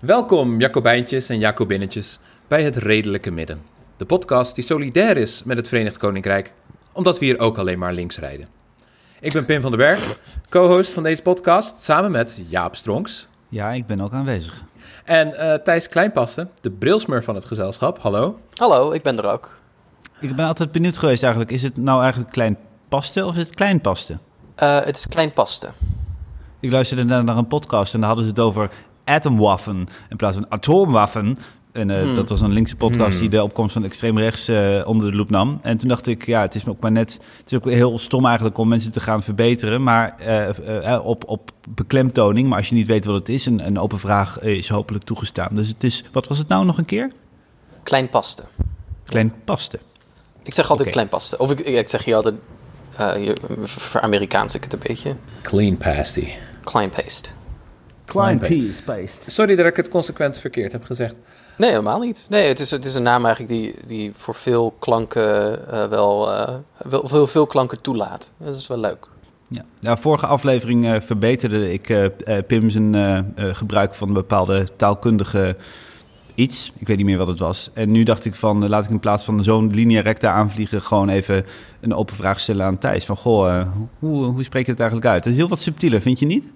Welkom Jacobijntjes en Jacobinnetjes bij het Redelijke Midden. De podcast die solidair is met het Verenigd Koninkrijk, omdat we hier ook alleen maar links rijden. Ik ben Pim van den Berg, co-host van deze podcast, samen met Jaap Stronks Ja, ik ben ook aanwezig. en eh, Thijs Kleinpaste, de brilsmur van het gezelschap. Hallo. Hallo, ik ben er ook. Ik ben altijd benieuwd geweest eigenlijk, is het nou eigenlijk klein paste of is het klein paste? Eh, het is klein paste. Ik luisterde naar, naar een podcast en daar hadden ze het over atomwaffen in plaats van atoomwaffen. En eh, Hmm. dat was een linkse podcast Hmm. die de opkomst van extreem rechts eh, onder de loep nam. En toen dacht ik, ja, het is ook maar net, het is ook heel stom eigenlijk om mensen te gaan verbeteren, maar eh, op, op beklemtoning. Maar als je niet weet wat het is, een, een open vraag is hopelijk toegestaan. Dus het is, wat was het nou nog een keer? Klein paste. Klein paste. Ik zeg altijd Oké. klein paste. Of ik, ik zeg hier altijd, eh ver Amerikaans ik het een beetje. Clean pasty. Klein paste. Klein paste. Sorry dat ik het consequent verkeerd heb gezegd. Nee, helemaal niet. Nee, het is, het is een naam eigenlijk die, die voor veel klanken eh, wel, eh, wel veel, veel klanken toelaat. Dat is wel leuk. Ja. ja, vorige aflevering eh, verbeterde ik Pim zijn gebruik van een bepaalde taalkundige iets. Ik weet niet meer wat het was. En nu dacht ik van, laat ik in plaats van zo'n linea recta aanvliegen... gewoon even een open vraag stellen aan Thijs. Van, goh, hoe, hoe spreek je het eigenlijk uit? Het is heel wat subtieler, vind je niet?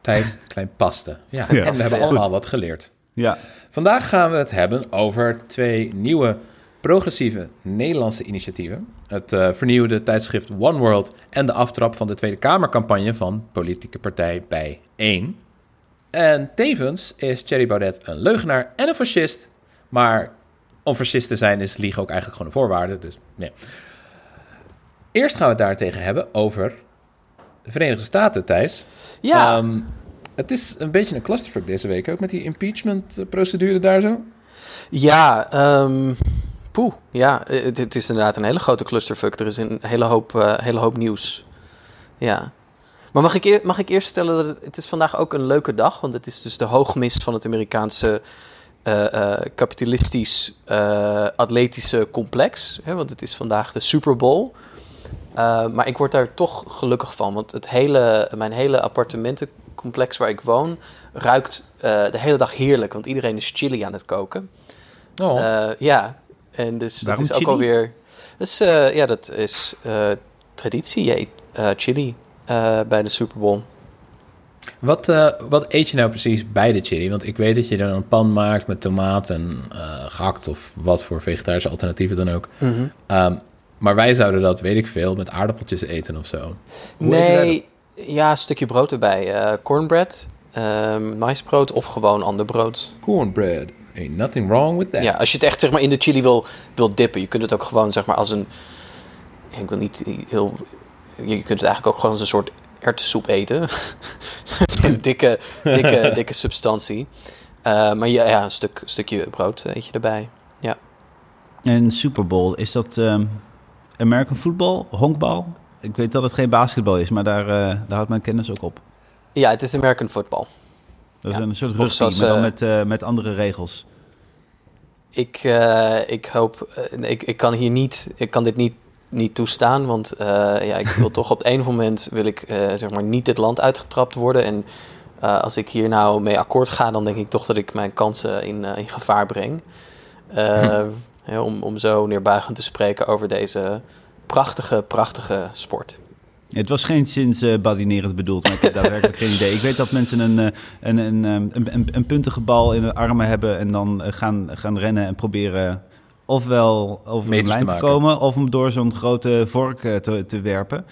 Thijs Kleinpaste. Ja, Ja. en we hebben Goed. allemaal wat geleerd. Ja. Vandaag gaan we het hebben over twee nieuwe progressieve Nederlandse initiatieven. Het eh, vernieuwde tijdschrift One World en de aftrap van de Tweede Kamercampagne van politieke partij bij 1. En tevens is Thierry Baudet een leugenaar en een fascist. Maar om fascist te zijn is liegen ook eigenlijk gewoon een voorwaarde. Dus nee. Eerst gaan we het daartegen hebben over de Verenigde Staten, Thijs. Ja, Ehm, het is een beetje een clusterfuck deze week ook met die impeachment-procedure daar zo. ja poeh. Ja, eh, het, het is inderdaad een hele grote clusterfuck. Er is een hele hoop, eh, hele hoop nieuws. Ja. Maar mag ik, eer- mag ik eerst stellen dat het, het is vandaag ook een leuke dag, want het is dus de hoogmis van het Amerikaanse eh, eh, kapitalistisch eh, atletische complex. Hè, want het is vandaag de Super Bowl. Eh, maar ik word daar toch gelukkig van, want het hele, mijn hele appartementencomplex waar ik woon ruikt eh, de hele dag heerlijk, want iedereen is chili aan het koken. Oh, Eh, ja, en dus Waarom dat is ook alweer. Dus, eh, ja, dat is traditie. Je eet chili bij de Super Bowl. wat, wat eet je nou precies bij de chili? Want ik weet dat je dan een pan maakt met tomaat en eh, gehakt of wat voor vegetarische alternatieven dan ook. Ehm, maar wij zouden dat, weet ik veel, met aardappeltjes eten of zo. Hoe nee, ja, een stukje brood erbij. eh cornbread, ehm maisbrood of gewoon ander brood. Cornbread. Ain't nothing wrong with that. Ja, als je het echt zeg maar, in de chili wil, wil dippen, je kunt het ook gewoon zeg maar, als een. Ik wil niet heel. Je kunt het eigenlijk ook gewoon als een soort erwtensoep eten. Zo'n dikke, dikke, dikke substantie. Eh, maar ja, ja een stuk, stukje brood eet je erbij. Ja. En Super Bowl, is dat ehm, American football, honkbal? Ik weet dat het geen basketbal is, maar daar, eh, daar houdt mijn kennis ook op. ja, het is American football. Dat is Ja. een soort rugby, zoals, maar dan eh, met, eh, met andere regels. Ik, ik hoop, ik, ik kan hier niet, ik kan dit niet, niet toestaan, want ja, ik wil toch op het een moment wil ik zeg maar niet dit land uitgetrapt worden en als ik hier nou mee akkoord ga, dan denk ik toch dat ik mijn kansen in, in gevaar breng. Hè, om, om zo neerbuigend te spreken over deze prachtige, prachtige sport. Het was geen sinds eh badinerend bedoeld, maar ik heb daadwerkelijk geen idee. Ik weet dat mensen een, eh, een, een, ehm, een, een, een puntige bal in de armen hebben en dan eh, gaan, gaan rennen en proberen ofwel over Meters een lijn te komen of om door zo'n grote vork eh, te, te werpen.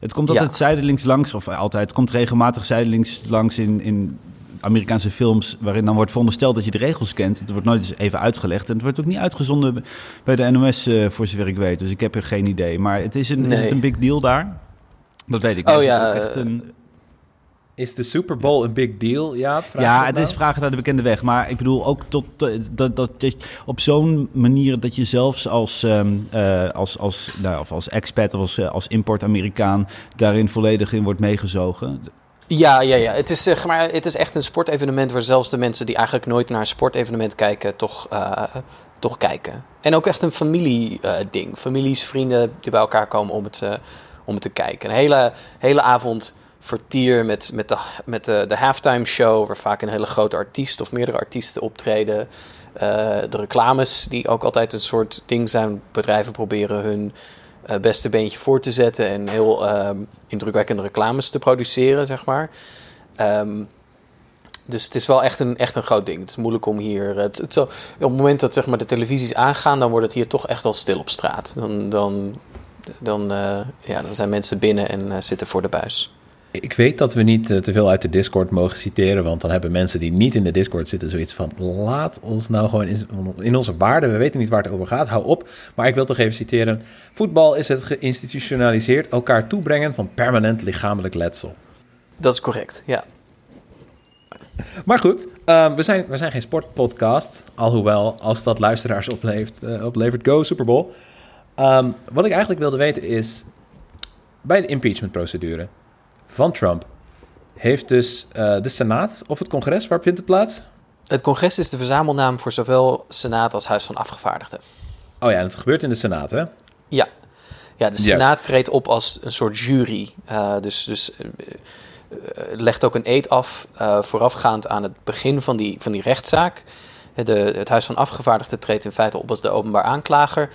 Het komt Ja. altijd zijdelings langs, of altijd, het komt regelmatig zijdelings langs in, in Amerikaanse films waarin dan wordt verondersteld dat je de regels kent. Het wordt nooit eens even uitgelegd en het wordt ook niet uitgezonden bij de NOS eh, voor zover ik weet. Dus ik heb er geen idee. Maar het is, een, is het een big deal daar? Dat weet ik Oh niet. Is ja, ook echt eh, een- Is de Super Bowl een big deal? Ja, vraag ja, het dat is vragen naar de bekende weg. Maar ik bedoel ook tot, eh, dat, dat, je op zo'n manier dat je zelfs als, ehm, eh, als, als, nou, of als expat of als, eh, als import-Amerikaan daarin volledig in wordt meegezogen. Ja, ja, ja. Het is, maar, het is echt een sportevenement waar zelfs de mensen die eigenlijk nooit naar een sportevenement kijken, toch, eh, toch kijken. En ook echt een familieding. Families, vrienden die bij elkaar komen om het, eh, om het te kijken. Een hele, hele avond vertier met, met, de, met de, de halftime show, waar vaak een hele grote artiest of meerdere artiesten optreden. Eh, de reclames, die ook altijd een soort ding zijn. Bedrijven proberen hun eh, beste beentje voor te zetten en heel ehm, indrukwekkende reclames te produceren, zeg maar. Ehm, dus het is wel echt een, echt een groot ding. Het is moeilijk om hier. Het, het zo, op het moment dat zeg maar, de televisies aangaan, dan wordt het hier toch echt al stil op straat. Dan, dan, dan, eh, ja, dan zijn mensen binnen en eh, zitten voor de buis. Ik weet dat we niet eh, te veel uit de Discord mogen citeren, want dan hebben mensen die niet in de Discord zitten zoiets van: laat ons nou gewoon in, in onze waarden. We weten niet waar het over gaat, hou op. Maar ik wil toch even citeren: voetbal is het geïnstitutionaliseerd elkaar toebrengen van permanent lichamelijk letsel. Dat is correct, ja. Maar goed, ehm, we, zijn, we zijn geen sportpodcast. Alhoewel, als dat luisteraars oplevert, eh, oplevert go Super Bowl. Ehm, wat ik eigenlijk wilde weten is... bij de impeachmentprocedure van Trump... heeft dus eh, de Senaat of het congres, waar vindt het plaats? Het congres is de verzamelnaam voor zowel Senaat als Huis van Afgevaardigden. Oh ja, en het gebeurt in de Senaat, hè? Ja, ja de. Senaat treedt op als een soort jury. Eh, dus dus eh, legt ook een eed af voorafgaand aan het begin van die, van die rechtszaak. De, het Huis van Afgevaardigden treedt in feite op als de openbaar aanklager.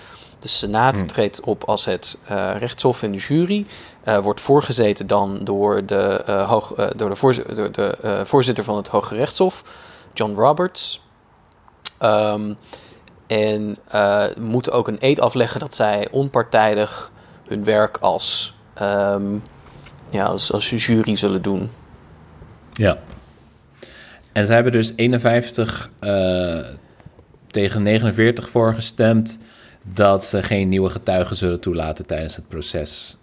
De Senaat treedt op als het eh, rechtshof en de jury. Eh, wordt voorgezeten dan door de, eh, hoog, door de, voorz- door de voorzitter van het Hoge Rechtshof, John Roberts. Ehm, en moeten ook een eed afleggen dat zij onpartijdig hun werk als, ehm, ja, als, als jury zullen doen. Ja. En zij hebben dus 51 eh, tegen 49 voor gestemd... dat ze geen nieuwe getuigen zullen toelaten tijdens het proces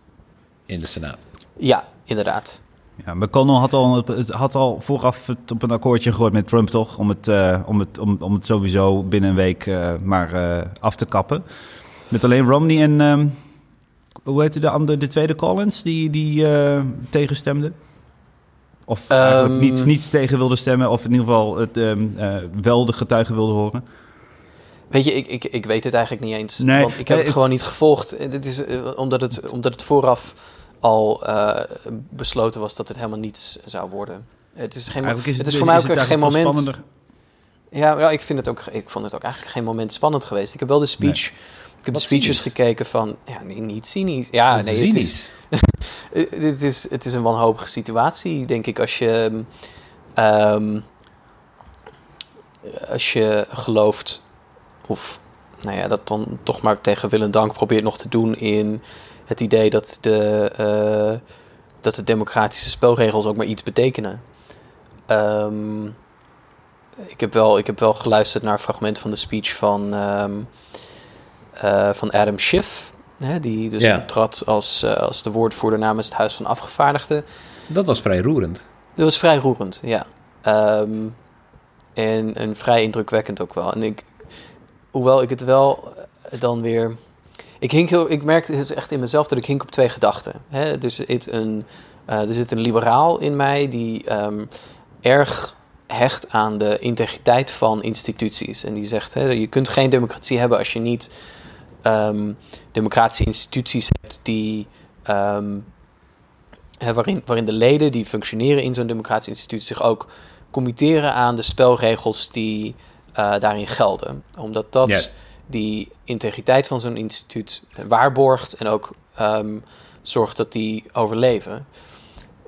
in de Senaat. Ja, inderdaad. Ja, McConnell had al, het had al vooraf het op een akkoordje gegooid met Trump, toch? Om het, eh, om het, om, om het sowieso binnen een week eh, maar eh, af te kappen. Met alleen Romney en, ehm, hoe heette de andere, de tweede Collins, die, die eh, tegenstemde? Of eigenlijk Ehm. niet, niet tegen wilde stemmen, of in ieder geval het, ehm, eh, wel de getuigen wilde horen. Weet je, ik, ik, ik weet het eigenlijk niet eens. Nee, want ik heb nee, het gewoon niet gevolgd. Eh, Dit is, eh, omdat, het, omdat het vooraf al eh, besloten was dat het helemaal niets zou worden. Het is, geen, het is voor mij ook geen moment. spannender. Ja, ja, ik, vind het ook, ik vond het ook eigenlijk geen moment spannend geweest. Ik heb wel de speech. Ik heb Wat de speeches cynisch. gekeken van. Ja, nee, niet cynisch. Ja, Wat nee, het is, Het is, het is een wanhopige situatie, denk ik, als je, ehm, als je gelooft, of nou ja, dat dan toch maar tegen wil en dank probeert nog te doen in het idee dat de, eh, dat de democratische spelregels ook maar iets betekenen. Ehm, ik, heb wel, ik heb wel geluisterd naar een fragment van de speech van, ehm, eh, van Adam Schiff. Hè, die dus Ja. optrad als, eh, als de woordvoerder namens het Huis van Afgevaardigden. Dat was vrij roerend. Dat was vrij roerend, ja. Ehm, en, en vrij indrukwekkend ook wel. En ik, hoewel ik het wel eh, dan weer. Ik, hink heel, ik merkte het echt in mezelf dat ik hink op twee gedachten. Hè? Er, zit een, eh, er zit een liberaal in mij die ehm, erg hecht aan de integriteit van instituties. En die zegt: hè, je kunt geen democratie hebben als je niet ehm, democratische instituties hebt die. ehm, waarin, waarin de leden die functioneren in zo'n democratisch instituut zich ook committeren aan de spelregels die eh, daarin gelden. Omdat dat die integriteit van zo'n instituut waarborgt en ook ehm, zorgt dat die overleven.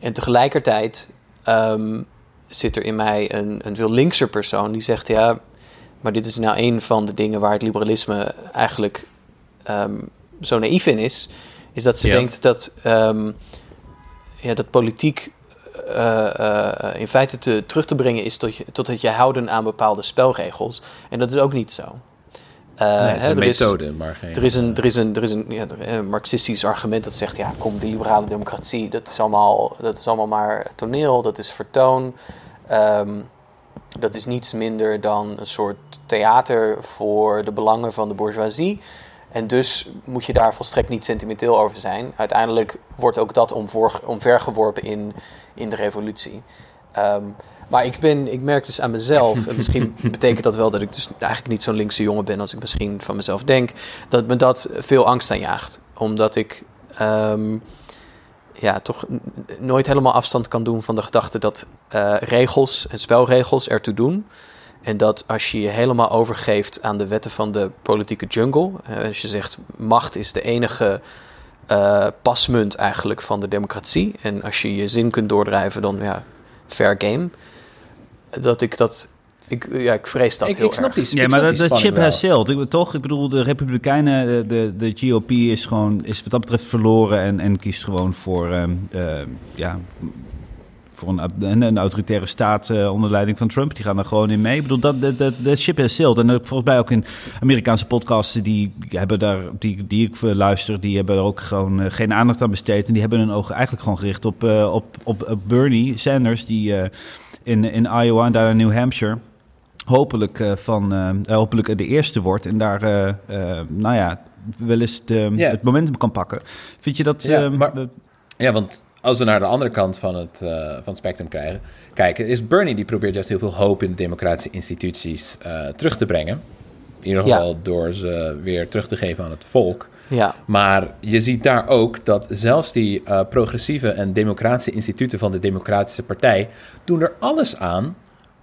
En tegelijkertijd ehm, zit er in mij een, een veel linkser persoon die zegt: ja, maar dit is nou een van de dingen waar het liberalisme eigenlijk ehm, zo naïef in is. Is dat ze denkt dat, ja, dat politiek eh, eh, in feite te, terug te brengen is tot, je, tot het je houden aan bepaalde spelregels. En dat is ook niet zo. Eh, nee, het is hè, een er is- methode, maar geen... er is een, er is een, er is een, ja, een marxistisch argument dat zegt: ja, kom, de liberale democratie, dat is allemaal, dat is allemaal maar toneel, dat is vertoon. Ehm, dat is niets minder dan een soort theater voor de belangen van de bourgeoisie. En dus moet je daar volstrekt niet sentimenteel over zijn. Uiteindelijk wordt ook dat omvoor, omvergeworpen in, in de revolutie. Ehm, maar ik, ben, ik merk dus aan mezelf, en misschien betekent dat wel dat ik dus eigenlijk niet zo'n linkse jongen ben als ik misschien van mezelf denk, dat me dat veel angst aanjaagt. Omdat ik ehm, ja, toch nooit helemaal afstand kan doen van de gedachte dat eh, regels en spelregels ertoe doen. En dat als je je helemaal overgeeft aan de wetten van de politieke jungle, eh, als je zegt macht is de enige eh, pasmunt eigenlijk van de democratie. En als je je zin kunt doordrijven, dan ja, fair game. Dat ik dat, ik, ja, ik vrees dat ik, heel ik snap erg. die Ja, ik maar snap dat, has sailed. Ik, toch? Ik bedoel, de Republikeinen, de, de, de GOP is gewoon, is wat dat betreft verloren en, en kiest gewoon voor, ehm, eh, ja, voor een, een, een autoritaire staat eh, onder leiding van Trump. Die gaan er gewoon in mee. Ik bedoel, dat, dat, dat, dat ship has sailed. En volgens mij ook in Amerikaanse podcasts die hebben daar, die, die ik eh, luister, die hebben er ook gewoon eh, geen aandacht aan besteed. En die hebben hun ogen eigenlijk gewoon gericht op, op, op, op Bernie Sanders, die in, in Iowa en daar in New Hampshire hopelijk, van, hopelijk de eerste wordt en daar, nou ja, wel eens de, het momentum kan pakken. Vind je dat... Ja, maar- Ja, want als we naar de andere kant van het, eh, van het spectrum krijgen, kijken, is Bernie die probeert juist heel veel hoop in de democratische instituties eh, terug te brengen. In ieder Ja. geval door ze weer terug te geven aan het volk. Ja, Maar je ziet daar ook dat zelfs die eh, progressieve en democratische instituten van de Democratische Partij doen er alles aan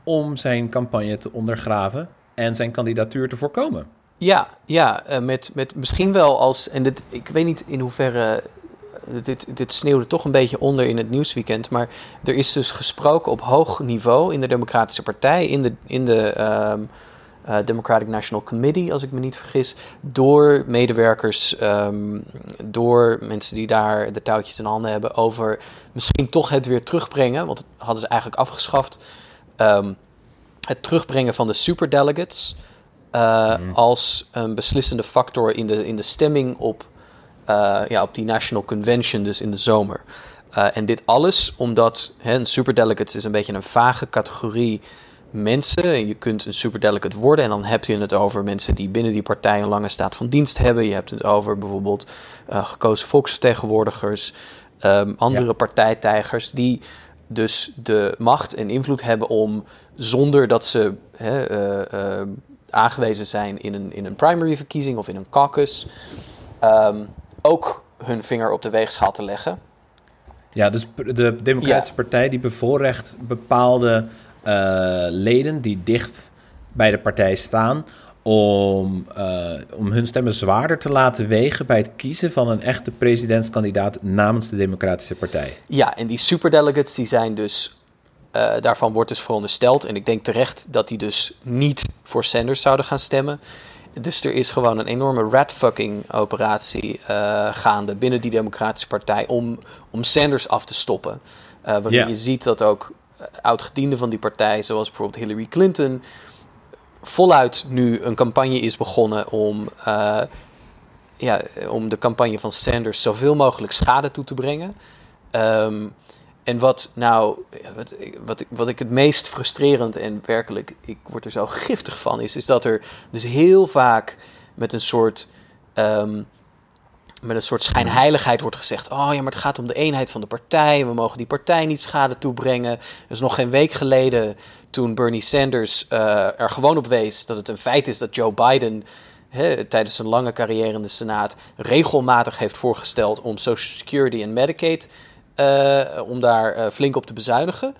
om zijn campagne te ondergraven en zijn kandidatuur te voorkomen. Ja, ja met, met misschien wel als. En dit, ik weet niet in hoeverre. Dit, dit sneeuwde toch een beetje onder in het nieuwsweekend. Maar er is dus gesproken op hoog niveau in de Democratische Partij. In de, in de ehm, eh, Democratic National Committee, als ik me niet vergis. Door medewerkers, ehm, door mensen die daar de touwtjes in handen hebben. Over misschien toch het weer terugbrengen. Want dat hadden ze eigenlijk afgeschaft. Ehm, het terugbrengen van de superdelegates eh, als een beslissende factor in de, in de stemming op, ja, op die National Convention, dus in de zomer. Eh, en dit alles omdat hè, een superdelegates is een beetje een vage categorie mensen. En je kunt een superdelegate worden en dan heb je het over mensen die binnen die partij een lange staat van dienst hebben. Je hebt het over bijvoorbeeld eh, gekozen volksvertegenwoordigers, ehm, andere Ja. partijtijgers die dus de macht en invloed hebben om zonder dat ze hè, eh, eh, aangewezen zijn in een, in een primary verkiezing of in een caucus, ehm, ook hun vinger op de weegschaal te leggen. Ja, dus de Democratische Partij die bevoorrecht bepaalde eh, leden die dicht bij de partij staan om, eh, om hun stemmen zwaarder te laten wegen bij het kiezen van een echte presidentskandidaat namens de Democratische Partij. Ja, en die superdelegates die zijn dus, eh, daarvan wordt dus verondersteld, en ik denk terecht dat die dus niet voor Sanders zouden gaan stemmen. Dus er is gewoon een enorme ratfucking operatie eh, gaande binnen die Democratische Partij om, om Sanders af te stoppen. Waarin Ja. je ziet dat ook eh, oud-gedienden van die partij, zoals bijvoorbeeld Hillary Clinton, voluit nu een campagne is begonnen om, ja, om de campagne van Sanders zoveel mogelijk schade toe te brengen. Ehm, en wat nou, wat, wat, wat ik het meest frustrerend en werkelijk, ik word er zo giftig van, is, is dat er dus heel vaak met een soort, ehm, met een soort schijnheiligheid wordt gezegd: Oh ja, maar het gaat om de eenheid van de partij. We mogen die partij niet schade toebrengen. Er is nog geen week geleden toen Bernie Sanders eh, er gewoon op wees dat het een feit is dat Joe Biden tijdens zijn lange carrière in de Senaat regelmatig heeft voorgesteld om Social Security en Medicaid om daar eh, flink op te bezuinigen.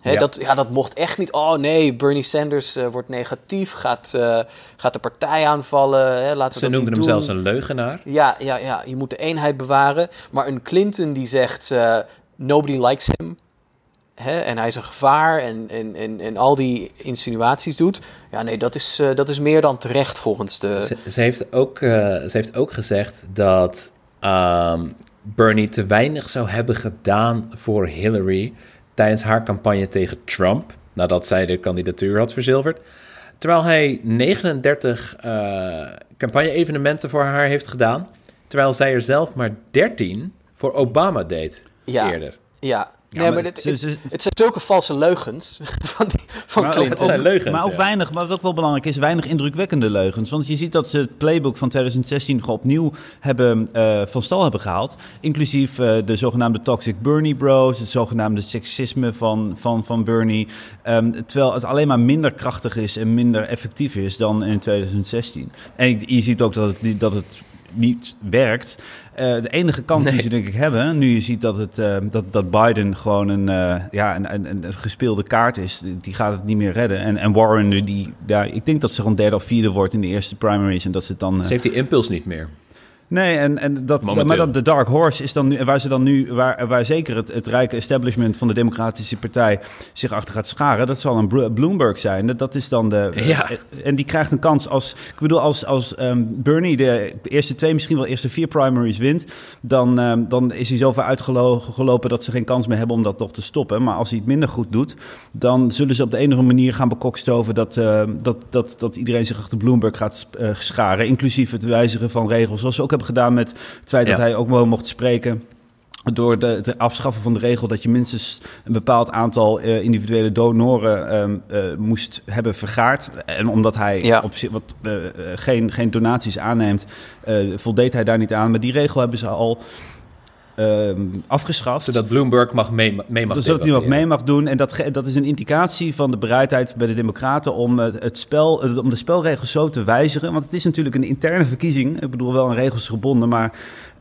Hè, Ja. Dat, ja, dat mocht echt niet. Oh nee, Bernie Sanders eh, wordt negatief, gaat, eh, gaat de partij aanvallen. Hè, laten Ze noemden hem doen. zelfs een leugenaar. Ja, ja, ja, je moet de eenheid bewaren. Maar een Clinton die zegt, eh, nobody likes him. Hè, en hij is een gevaar en, en, en, en al die insinuaties doet. Ja, nee, dat is, eh, dat is meer dan terecht volgens de... Ze, ze, heeft ook, eh, ze heeft ook gezegd dat ehm, Bernie te weinig zou hebben gedaan voor Hillary tijdens haar campagne tegen Trump, nadat zij de kandidatuur had verzilverd. Terwijl hij 39 eh, campagne-evenementen voor haar heeft gedaan, terwijl zij er zelf maar 13 voor Obama deed Ja. eerder. Ja, nee, maar dit- ze- het, ze- het zijn zulke valse leugens van, die, van Maar ook- Clinton. Het zijn leugens, Maar ook ja. weinig, maar wat ook wel belangrijk is, weinig indrukwekkende leugens. Want je ziet dat ze het playbook van 2016 gewoon opnieuw hebben, eh, van stal hebben gehaald. Inclusief eh, de zogenaamde Toxic Bernie Bros, het zogenaamde seksisme van, van, van Bernie. Ehm, terwijl het alleen maar minder krachtig is en minder effectief is dan in 2016. En je- je ziet ook dat het, niet- dat het niet werkt. Eh, de enige kans die ze denk ik hebben, nu je ziet dat, het, eh, dat, dat Biden gewoon een, eh, ja, een, een, een gespeelde kaart is, die gaat het niet meer redden. En, en Warren, nu die, ja, ik denk dat ze gewoon derde of vierde wordt in de eerste primaries en dat ze dan... Ze heeft die impuls niet meer. Nee, en, en dat, Momenteel. maar dat de Dark Horse is dan nu, waar ze dan nu, waar, waar zeker het, het rijke establishment van de Democratische Partij zich achter gaat scharen, dat zal een Blo- Bloomberg zijn. Dat, dat is dan de. Ja. En die krijgt een kans als, ik bedoel, als, als ehm, Bernie de eerste twee, misschien wel eerste vier primaries wint, dan, ehm, dan is hij zo ver uitgelopen dat ze geen kans meer hebben om dat nog te stoppen. Maar als hij het minder goed doet, dan zullen ze op de andere manier gaan bekokstoven dat, eh, dat, dat, dat iedereen zich achter Bloomberg gaat eh, scharen. Inclusief het wijzigen van regels, zoals ze ook hebben gedaan met het feit dat Ja. hij ook wel mocht spreken. Door de, het afschaffen van de regel dat je minstens een bepaald aantal eh, individuele donoren ehm, eh, moest hebben vergaard. En omdat hij Ja. op zich wat, eh, geen, geen donaties aanneemt, voldeed hij daar niet aan. Maar die regel hebben ze al ehm, afgeschaft. Zodat Bloomberg mag mee, mee mag Dus dat hij wat debatteren. mee mag doen. En dat, dat is een indicatie van de bereidheid bij de Democraten om, het, het spel, eh, om de spelregels zo te wijzigen. Want het is natuurlijk een interne verkiezing. Ik bedoel, wel aan regels gebonden, maar.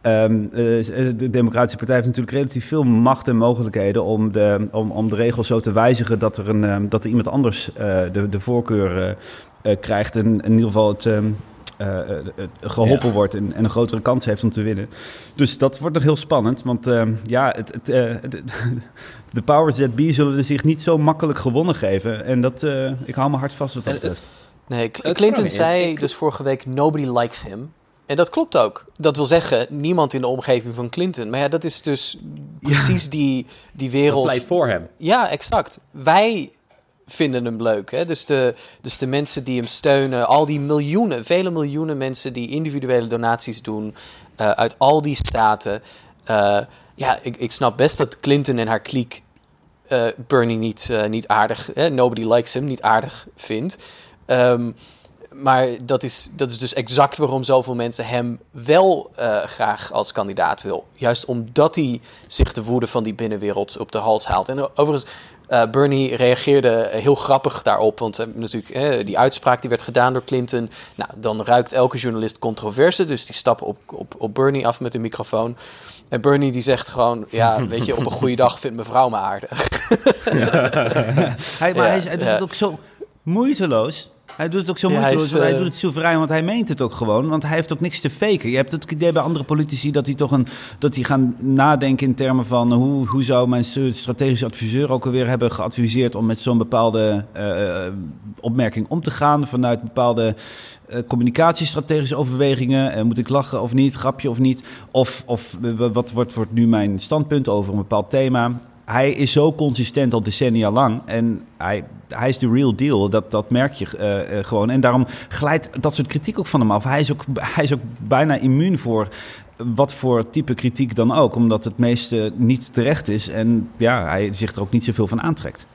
ehm, eh, de Democratische Partij heeft natuurlijk relatief veel macht en mogelijkheden om de, om, om de regels zo te wijzigen dat er, een, ehm, dat er iemand anders eh, de, de voorkeur krijgt. En in ieder geval het, eh, eh, het geholpen Ja. wordt en, en een grotere kans heeft om te winnen. Dus dat wordt nog heel spannend. Want ehm, ja, het, het, eh, het- de powers that be zullen er zich niet zo makkelijk gewonnen geven. En dat, eh, ik hou me hard vast wat dat betreft. Nee, Clinton zei ik- dus vorige week: nobody likes him. En dat klopt ook. Dat wil zeggen, niemand in de omgeving van Clinton. Maar ja, dat is dus precies die, die Dat wereld. pleit voor hem. Ja, exact. Wij vinden hem leuk. Hè? Dus, de, dus de mensen die hem steunen, al die miljoenen, vele miljoenen mensen die individuele donaties doen eh, uit al die staten. Eh, ja, ik, ik snap best dat Clinton en haar kliek eh, Bernie niet, niet aardig, hè, nobody likes him, niet aardig vindt. Ehm, maar dat is, dat is dus exact waarom zoveel mensen hem wel graag als kandidaat wil. Juist omdat hij zich de woede van die binnenwereld op de hals haalt. En overigens, eh, Bernie reageerde heel grappig daarop. Want eh, natuurlijk, eh, die uitspraak die werd gedaan door Clinton. Nou, dan ruikt elke journalist controverse. Dus die stappen op, op, op Bernie af met een microfoon. En Bernie die zegt gewoon, ja, weet je, op een goede dag vindt mevrouw me aardig. Hij, maar Ja, hij, hij doet ja. het ook zo moeiteloos. Hij doet het ook zo Ja, hij moeiteloos. is, hij eh, doet het soeverein, want hij meent het ook gewoon. Want hij heeft ook niks te faken. Je hebt het idee bij andere politici dat die toch een, dat die gaan nadenken in termen van hoe, hoe zou mijn strategische adviseur ook alweer hebben geadviseerd om met zo'n bepaalde eh, opmerking om te gaan vanuit bepaalde eh, communicatiestrategische overwegingen. Eh, moet ik lachen of niet? Grapje of niet? Of, of eh, wat wordt, wordt nu mijn standpunt over een bepaald thema? Hij is zo consistent al decennia lang. En hij, hij is de real deal. Dat, dat merk je eh, eh, gewoon. En daarom glijdt dat soort kritiek ook van hem af. Hij is ook, hij is ook bijna immuun voor wat voor type kritiek dan ook. Omdat het meeste niet terecht is. En ja, hij zich er ook niet zoveel van aantrekt.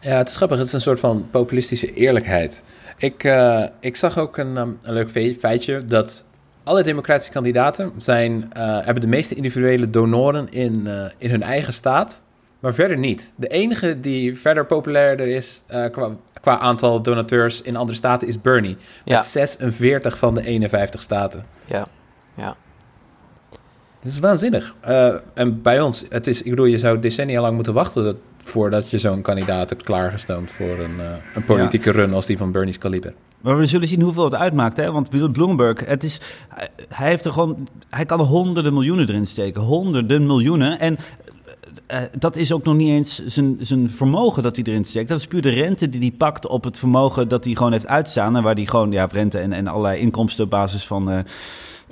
Ja, het is grappig. Het is een soort van populistische eerlijkheid. Ik, eh, ik zag ook een, um, een leuk fe- feitje dat alle democratische kandidaten zijn, hebben de meeste individuele donoren in, in hun eigen staat, maar verder niet. De enige die verder populairder is eh, qua, qua aantal donateurs in andere staten is Bernie. Ja. Met 46 van de 51 staten. Ja, ja. Dat is waanzinnig. Eh, en bij ons, het is, ik bedoel, je zou decennia lang moeten wachten dat- voordat je zo'n kandidaat hebt klaargestoomd voor een, eh, een politieke run als die van Bernie's kaliber. Maar we zullen zien hoeveel het uitmaakt. Hè? Want Bill Bloomberg, het is, hij- hij, heeft er gewoon, hij kan er honderden miljoenen erin steken. Honderden miljoenen. En eh, dat is ook nog niet eens zijn, zijn vermogen dat hij erin steekt. Dat is puur de rente die hij pakt op het vermogen dat hij gewoon heeft uitstaan. En waar hij gewoon ja, rente en, en allerlei inkomsten op basis van... eh,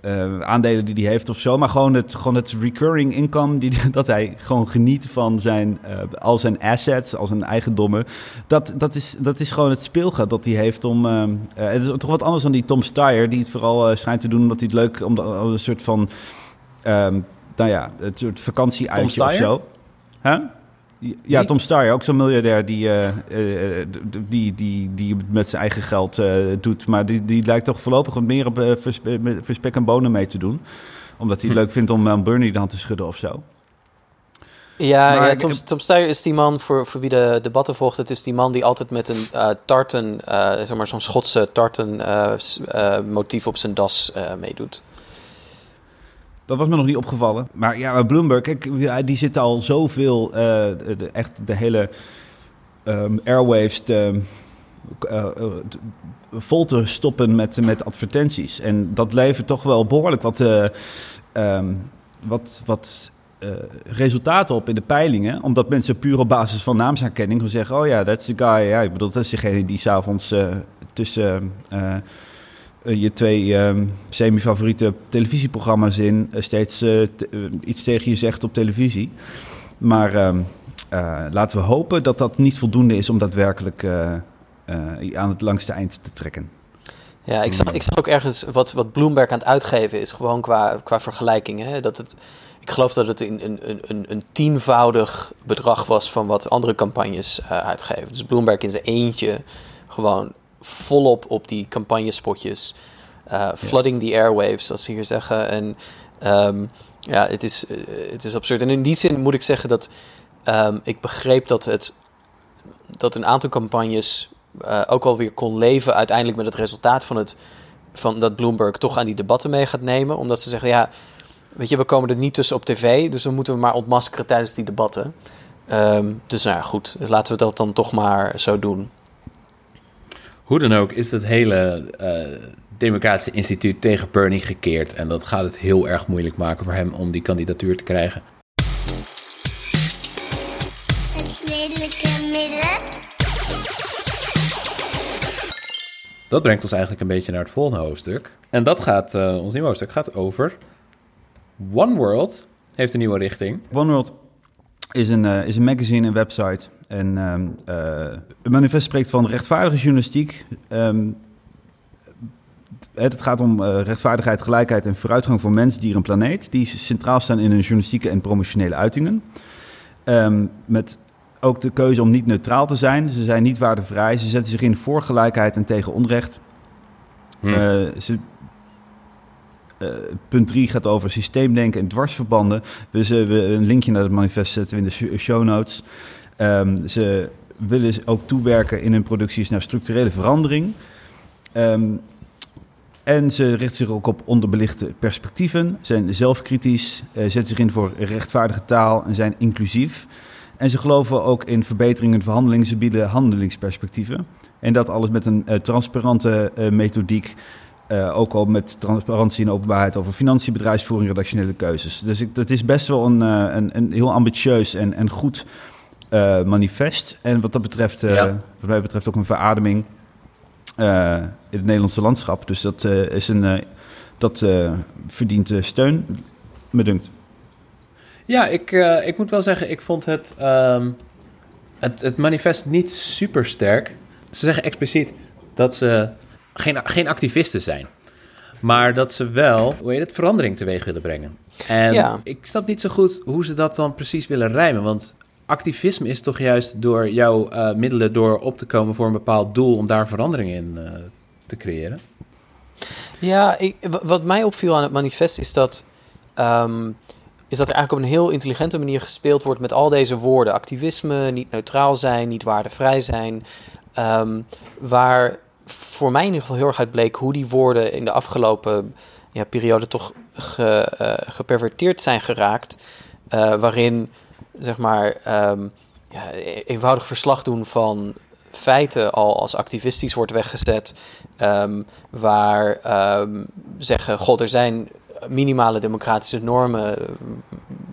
eh, aandelen die hij heeft of zo, maar gewoon het, gewoon het recurring income, die, dat hij gewoon geniet van zijn, eh, al zijn assets, al zijn eigendommen. Dat, dat, is, dat is gewoon het speelgeld dat hij heeft om. het is toch wat anders dan die Tom Steyer, die het vooral schijnt te doen omdat hij het leuk, om een soort van, ehm, nou ja, het soort vakantieuitje of zo. Huh? Ja, Tom Steyer, ook zo'n miljardair die, eh, eh, die, die, die met zijn eigen geld eh, doet. Maar die, die lijkt toch voorlopig wat meer op uh, verspek en bonen mee te doen. Omdat hij het leuk vindt om aan Bernie de hand te schudden of zo. Ja, Tom, Tom Steyer is die man, voor, voor wie de debatten volgt, het is die man die altijd met een eh, tarten, eh, zeg maar zo'n Schotse tarten eh, eh, motief op zijn das eh, meedoet. Dat was me nog niet opgevallen. Maar ja, Bloomberg, die zit al zoveel, de, echt de hele ehm, airwaves te, eh, eh, vol te stoppen met, met advertenties. En dat levert toch wel behoorlijk wat, eh, ehm, wat, wat resultaten op in de peilingen. Omdat mensen puur op basis van naamsherkenning gaan zeggen... oh ja, dat is de guy. Ja, ik bedoel, dat is degene die s'avonds eh tussen... je twee ehm, semi-favoriete televisieprogramma's in eh, steeds eh, eh, iets tegen je zegt op televisie. Maar ehm, eh, laten we hopen dat dat niet voldoende is om daadwerkelijk eh, eh, aan het langste eind te trekken. Ja, ik zag, ik zag ook ergens wat, wat Bloomberg aan het uitgeven is, gewoon qua, qua vergelijking. Hè? Dat het, ik geloof dat het een, een, een- een, tienvoudig bedrag was van wat andere campagnes eh, uitgeven. Dus Bloomberg in zijn eentje gewoon volop op die campagnespotjes. eh, flooding the airwaves, zoals ze hier zeggen. En ehm, ja, het is, eh, het is absurd. En in die zin moet ik zeggen dat ehm, ik begreep dat het dat een aantal campagnes eh, ook wel weer kon leven uiteindelijk met het resultaat van, het, van dat Bloomberg toch aan die debatten mee gaat nemen. Omdat ze zeggen, ja, weet je, we komen er niet tussen op tv, dus dan moeten we maar ontmaskeren tijdens die debatten. Ehm, dus nou ja, goed, laten we dat dan toch maar zo doen. Hoe dan ook is het hele eh, Democratische Instituut tegen Bernie gekeerd. En dat gaat het heel erg moeilijk maken voor hem om die kandidatuur te krijgen. Het lelijke midden. Dat brengt ons eigenlijk een beetje naar het volgende hoofdstuk. En dat gaat, eh, ons nieuwe hoofdstuk gaat over One World heeft een nieuwe richting. OneWorld is een, eh, is een magazine en website. En ehm, eh, het manifest spreekt van rechtvaardige journalistiek. Ehm, het gaat om eh, rechtvaardigheid, gelijkheid en vooruitgang voor mens, dier en planeet. Die centraal staan in hun journalistieke en promotionele uitingen. Ehm, met ook de keuze om niet neutraal te zijn. Ze zijn niet waardevrij. Ze zetten zich in voor gelijkheid en tegen onrecht. Hm. Eh, ze, punt 3 gaat over systeemdenken en dwarsverbanden. Dus we een linkje naar het manifest zetten we in de sh- show notes. Ehm, ze willen ook toewerken in hun producties naar structurele verandering. Ehm, en ze richten zich ook op onderbelichte perspectieven, zijn zelfkritisch, eh, zetten zich in voor rechtvaardige taal en zijn inclusief. En ze geloven ook in verbeteringen in verhandelingen. Ze bieden handelingsperspectieven. En dat alles met een eh, transparante eh, methodiek. ook al met transparantie en openbaarheid over financiën, bedrijfsvoering, redactionele keuzes. Dus het is best wel een, een, een heel ambitieus en, en goed eh, manifest. En wat dat betreft, eh, Ja. wat mij betreft ook een verademing eh, in het Nederlandse landschap. Dus dat, eh, is een, eh, dat eh, verdient eh, steun, me dunkt. Ja, ik, eh, ik moet wel zeggen, ik vond het, ehm, het, het manifest niet super sterk. Ze zeggen expliciet dat ze geen, geen activisten zijn. Maar dat ze wel, hoe heet het, verandering teweeg willen brengen. En Ja. ik snap niet zo goed hoe ze dat dan precies willen rijmen. Want activisme is toch juist door jouw eh, middelen door op te komen voor een bepaald doel... om daar verandering in eh, te creëren. Ja, ik, wa- wat mij opviel aan het manifest is dat, ehm, is dat er eigenlijk op een heel intelligente manier gespeeld wordt met al deze woorden. Activisme, niet neutraal zijn, niet waardevrij zijn. ehm, waar voor mij in ieder geval heel erg uit bleek hoe die woorden in de afgelopen ja, periode toch ge, eh, geperverteerd zijn geraakt. waarin, zeg maar, ehm, ja, e- eenvoudig verslag doen van feiten al als activistisch wordt weggezet. ehm, waar ehm, zeggen, god, er zijn minimale democratische normen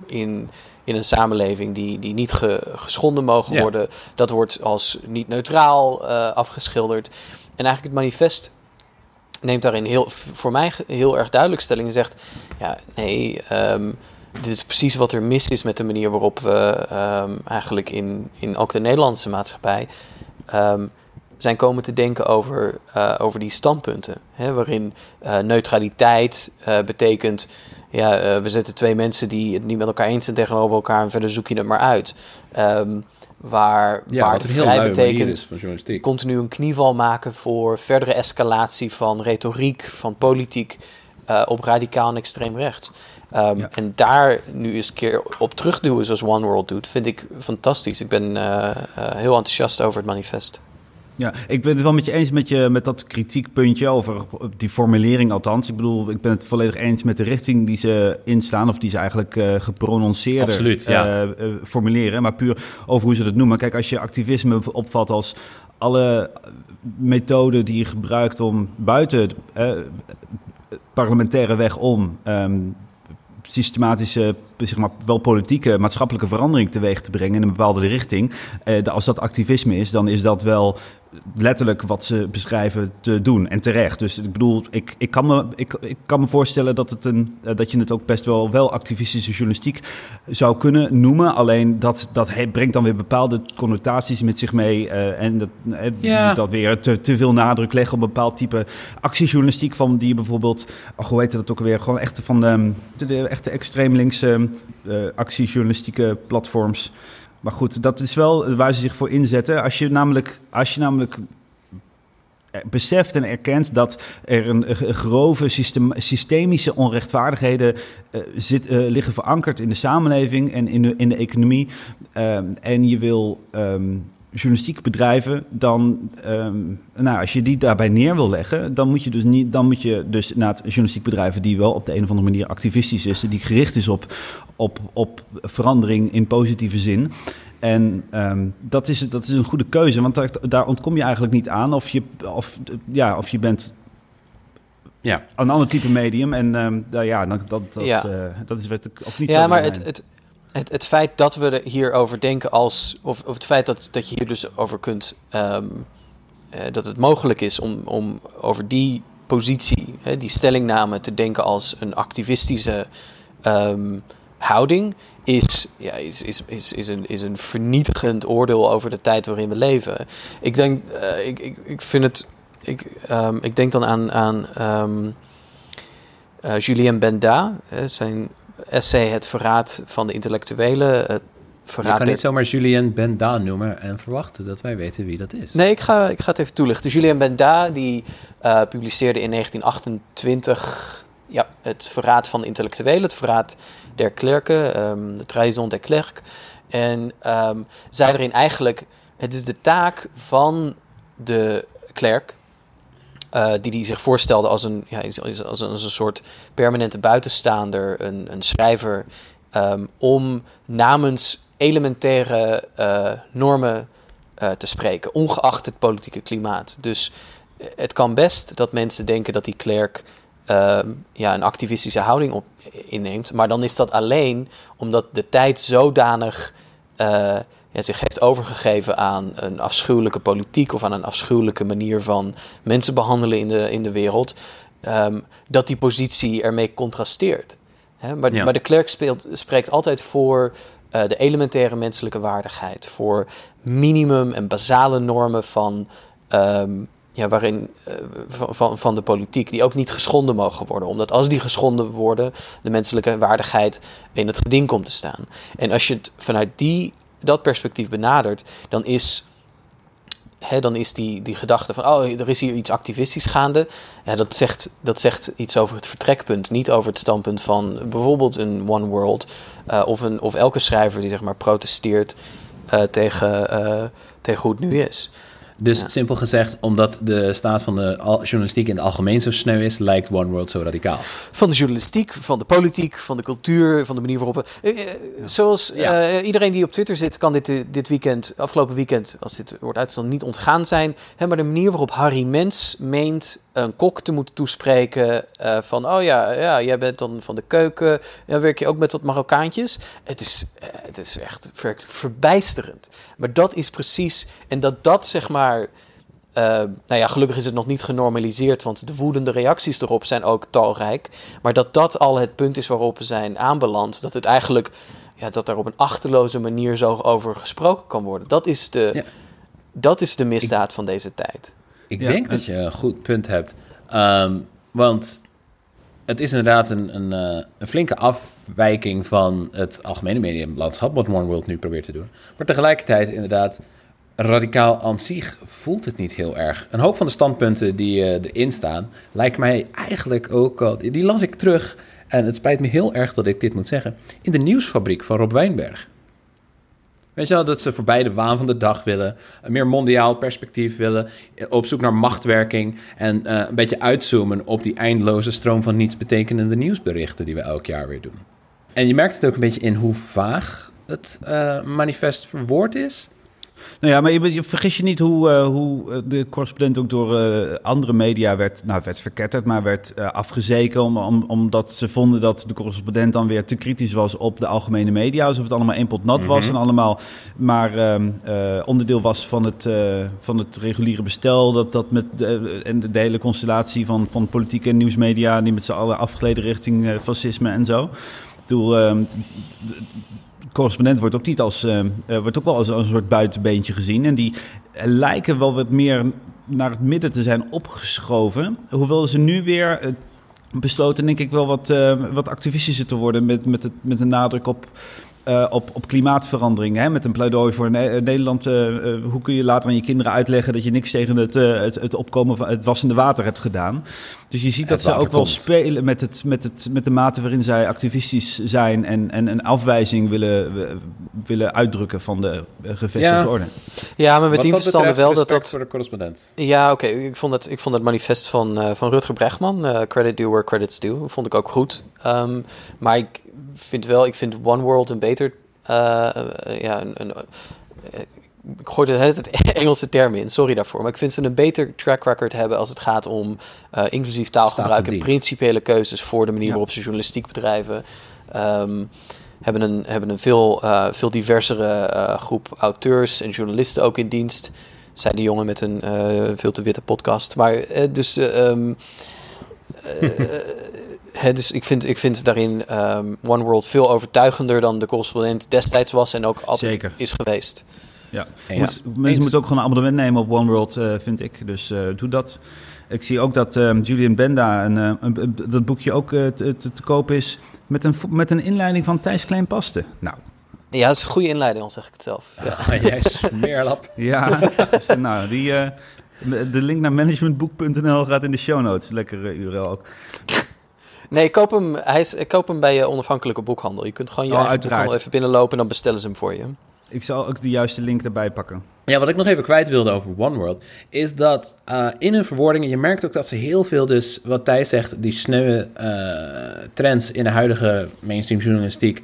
in, in een samenleving die, die niet ge- geschonden mogen Ja. worden. Dat wordt als niet neutraal eh, afgeschilderd. En eigenlijk het manifest neemt daarin heel, voor mij heel erg duidelijk stelling en zegt, ja, nee, dit is precies wat er mis is met de manier waarop we ehm, eigenlijk in, in ook de Nederlandse maatschappij ehm, zijn komen te denken over, eh, over die standpunten. Hè, waarin eh, neutraliteit eh, betekent, ja, we zetten twee mensen die het niet met elkaar eens zijn tegenover elkaar en verder zoek je het maar uit. Ehm, waar Ja, waar het vrij betekent van continu een knieval maken voor verdere escalatie van retoriek, van politiek op radicaal en extreem rechts. Ehm, Ja. En daar nu eens een keer op terugduwen zoals One World doet, vind ik fantastisch. Ik ben eh, eh, heel enthousiast over het manifest. Ja, ik ben het wel met je eens met, je, met dat kritiekpuntje over die formulering althans. Ik bedoel, ik ben het volledig eens met de richting die ze inslaan... of die ze eigenlijk eh geprononceerder Absoluut, ja. formuleren. Maar puur over hoe ze dat noemen. Kijk, als je activisme opvat als alle methoden die je gebruikt om buiten eh, parlementaire weg om... ehm, systematische, zeg maar, wel politieke, maatschappelijke verandering teweeg te brengen in een bepaalde richting. Eh, als dat activisme is, dan is dat wel letterlijk wat ze beschrijven te doen en terecht. Dus ik bedoel, ik, ik, kan, me, ik, ik kan me voorstellen dat, het een, eh, dat je het ook best wel, wel activistische journalistiek zou kunnen noemen. Alleen dat, dat brengt dan weer bepaalde connotaties met zich mee. eh, en dat, eh, Ja. dat weer te, te veel nadruk leggen op een bepaald type actiejournalistiek. Van die je bijvoorbeeld, ach, hoe heet dat ook alweer? Gewoon echt van de, de, de echte extreem linkse actiejournalistieke platforms. Maar goed, dat is wel waar ze zich voor inzetten. Als je namelijk, als je namelijk beseft en erkent dat er een, grove system, systemische onrechtvaardigheden eh, zit, eh, liggen verankerd in de samenleving en in de, in de economie. ehm, en je wil ehm, journalistiek bedrijven, dan, ehm, nou, als je die daarbij neer wil leggen, dan moet je dus niet, dan moet je dus inderdaad journalistiek bedrijven die wel op de een of andere manier activistisch is, die gericht is op, op, op verandering in positieve zin. En ehm, dat, is, dat is een goede keuze, want daar, daar ontkom je eigenlijk niet aan. Of je, of, ja, of je bent Ja. een ander type medium. En ehm, nou ja, dat, dat, dat, Ja. eh, dat is wat ik ook niet Ja, zo maar het, het, het, het feit dat we er hierover denken als. Of, of het feit dat, dat je hier dus over kunt. ehm, eh, dat het mogelijk is om, om over die positie, hè, die stellingname te denken als een activistische ehm, houding. Is, ja, is, is, is, is, een, is een vernietigend oordeel over de tijd waarin we leven. Ik denk, eh, ik, ik, ik vind het. Ik, ehm, ik denk dan aan, aan eh, Julien Benda, zijn essay Het Verraad van de Intellectuelen. Het Je verraad kan der- niet zomaar Julien Benda noemen en verwachten dat wij weten wie dat is. Nee, ik ga, ik ga het even toelichten. Julien Benda die eh, publiceerde in 1928 ja, Het Verraad van de Intellectuelen, Het Verraad der Klerken, ehm, de Trahison des Clercs. En ehm, zei erin eigenlijk, het is de taak van de klerk, eh, die hij zich voorstelde als een, ja, als, als, een, soort permanente buitenstaander, een, een schrijver, ehm, om namens elementaire eh, normen eh, te spreken, ongeacht het politieke klimaat. Dus het kan best dat mensen denken dat die klerk ehm, ja, een activistische houding op, inneemt, maar dan is dat alleen omdat de tijd zodanig ja, zich heeft overgegeven aan een afschuwelijke politiek of aan een afschuwelijke manier van mensen behandelen in de, in de wereld, ehm, dat die positie ermee contrasteert. Maar, Ja. maar de klerk speelt, spreekt altijd voor eh, de elementaire menselijke waardigheid, voor minimum en basale normen van, ehm, ja, waarin, eh, van, van, van de politiek, die ook niet geschonden mogen worden. Omdat als die geschonden worden, de menselijke waardigheid in het geding komt te staan. En als je het vanuit die, dat perspectief benadert, dan is, hè, dan is die, die gedachte van, oh, er is hier iets activistisch gaande. Ja, dat, zegt, dat zegt iets over het vertrekpunt, niet over het standpunt van bijvoorbeeld een One World eh, of, een, of elke schrijver die zeg maar protesteert eh, tegen, eh, tegen hoe het nu is. Dus Ja. simpel gezegd, omdat de staat van de al- journalistiek in het algemeen zo sneu is, lijkt One World zo radicaal. Van de journalistiek, van de politiek, van de cultuur, van de manier waarop... eh, eh, Zoals eh, iedereen die op Twitter zit, kan dit, dit weekend, afgelopen weekend, als dit wordt uitgezonden, niet ontgaan zijn. Hè, maar de manier waarop Harry Mens meent een kok te moeten toespreken van... Oh ja, ja, jij bent dan van de keuken, ja, werk je ook met wat Marokkaantjes? Het is, het is echt ver- verbijsterend. Maar dat is precies... En dat dat, zeg maar... Uh, nou ja, gelukkig is het nog niet genormaliseerd, want de woedende reacties erop zijn ook talrijk. Maar dat dat al het punt is waarop we zijn aanbeland, dat het eigenlijk, ja, dat er op een achterloze manier zo over gesproken kan worden. Dat is de, Ja. Dat is de misdaad van deze tijd. Ik Ja, denk en- dat je een goed punt hebt. Ehm, want het is inderdaad een, een, eh, een flinke afwijking van het algemene mediumlandschap, wat One World nu probeert te doen. Maar tegelijkertijd inderdaad, radicaal aan zich voelt het niet heel erg. Een hoop van de standpunten die eh, erin staan, lijken mij eigenlijk ook al... Die las ik terug, en het spijt me heel erg dat ik dit moet zeggen, in de nieuwsfabriek van Rob Wijnberg. Weet je wel, dat ze voorbij de waan van de dag willen, een meer mondiaal perspectief willen, eh, op zoek naar machtwerking en eh, een beetje uitzoomen op die eindeloze stroom van nietsbetekenende nieuwsberichten die we elk jaar weer doen. En je merkt het ook een beetje in hoe vaag het manifest verwoord is. Nou ja, maar je, je vergis je niet hoe, eh, hoe eh, de correspondent ook door eh, andere media werd, nou, werd verketterd, maar werd eh, afgezeken. Om, om, omdat ze vonden dat de correspondent dan weer te kritisch was op de algemene media. Alsof het allemaal één pot nat was Mhm. en allemaal maar ehm, eh, onderdeel was van het, van het reguliere bestel. Dat, dat met de, en de, hele constellatie van, van politieke en nieuwsmedia, die met z'n allen afgeleden richting fascisme en zo. Ik bedoel, ehm, correspondent wordt ook niet als eh, eh, wordt ook wel als een soort buitenbeentje gezien. En die lijken wel wat meer naar het midden te zijn opgeschoven. Hoewel ze nu weer eh, besloten, denk ik, wel wat, wat activistischer te worden met, met, het, met een nadruk op. eh, op, op klimaatverandering, hè? met een pleidooi voor Ne- Nederland. eh, eh, hoe kun je later aan je kinderen uitleggen dat je niks tegen het, eh, het, het opkomen van het wassende water hebt gedaan? Dus je ziet dat ze ook wel komt. spelen met, het, met, het, met de mate waarin zij activistisch zijn en, en een afwijzing willen, willen uitdrukken van de eh, gevestigde Ja. orde. Ja, maar met Wat die dat verstande betreft, wel dat dat... voor de correspondent. Ja, oké. Ik, vond het, ik vond het manifest van, eh, van Rutger Bregman, eh, Credit Due Where Credit's Due, vond ik ook goed. Ehm, maar ik vind wel, ik vind One World een beter, eh, eh, ja, een, een, eh, ik gooi de hele tijd Engelse termen in, sorry daarvoor. Maar ik vind ze een beter track record hebben als het gaat om inclusief taalgebruik en principiële keuzes voor de manier waarop ze journalistiek bedrijven. Ehm, hebben een, hebben een veel, veel diversere groep auteurs en journalisten ook in dienst. Zei de jongen met een veel te witte podcast. Maar dus, eh, hè, dus ik, vind, ik vind daarin ehm, One World veel overtuigender dan de correspondent destijds was en ook altijd Zeker. is geweest. Ja. Moet- mensen moeten ook gewoon een abonnement nemen op One World, eh, vind ik. Dus eh, doe dat. Ik zie ook dat eh, Julian Benda, een, eh, een- een- dat boekje ook eh, te, te, koop is met een, met een inleiding van Thijs Kleinpaste. Nou, Ja, dat is een goede inleiding, al zeg ik het zelf. Ja. Ah, jij smeerlap. ja. dus, nou, die, eh, de link naar managementboek.nl gaat in de show notes. Lekkere URL ook. Nee, koop hem, hij is, koop hem bij je onafhankelijke boekhandel. Je kunt gewoon je Oh, eigen uiteraard. boekhandel even binnenlopen en dan bestellen ze hem voor je. Ik zal ook de juiste link erbij pakken. Ja, wat ik nog even kwijt wilde over One World, is dat eh, in hun verwoordingen, je merkt ook dat ze heel veel, dus wat Thijs zegt, die sneuwe eh, trends in de huidige mainstream journalistiek,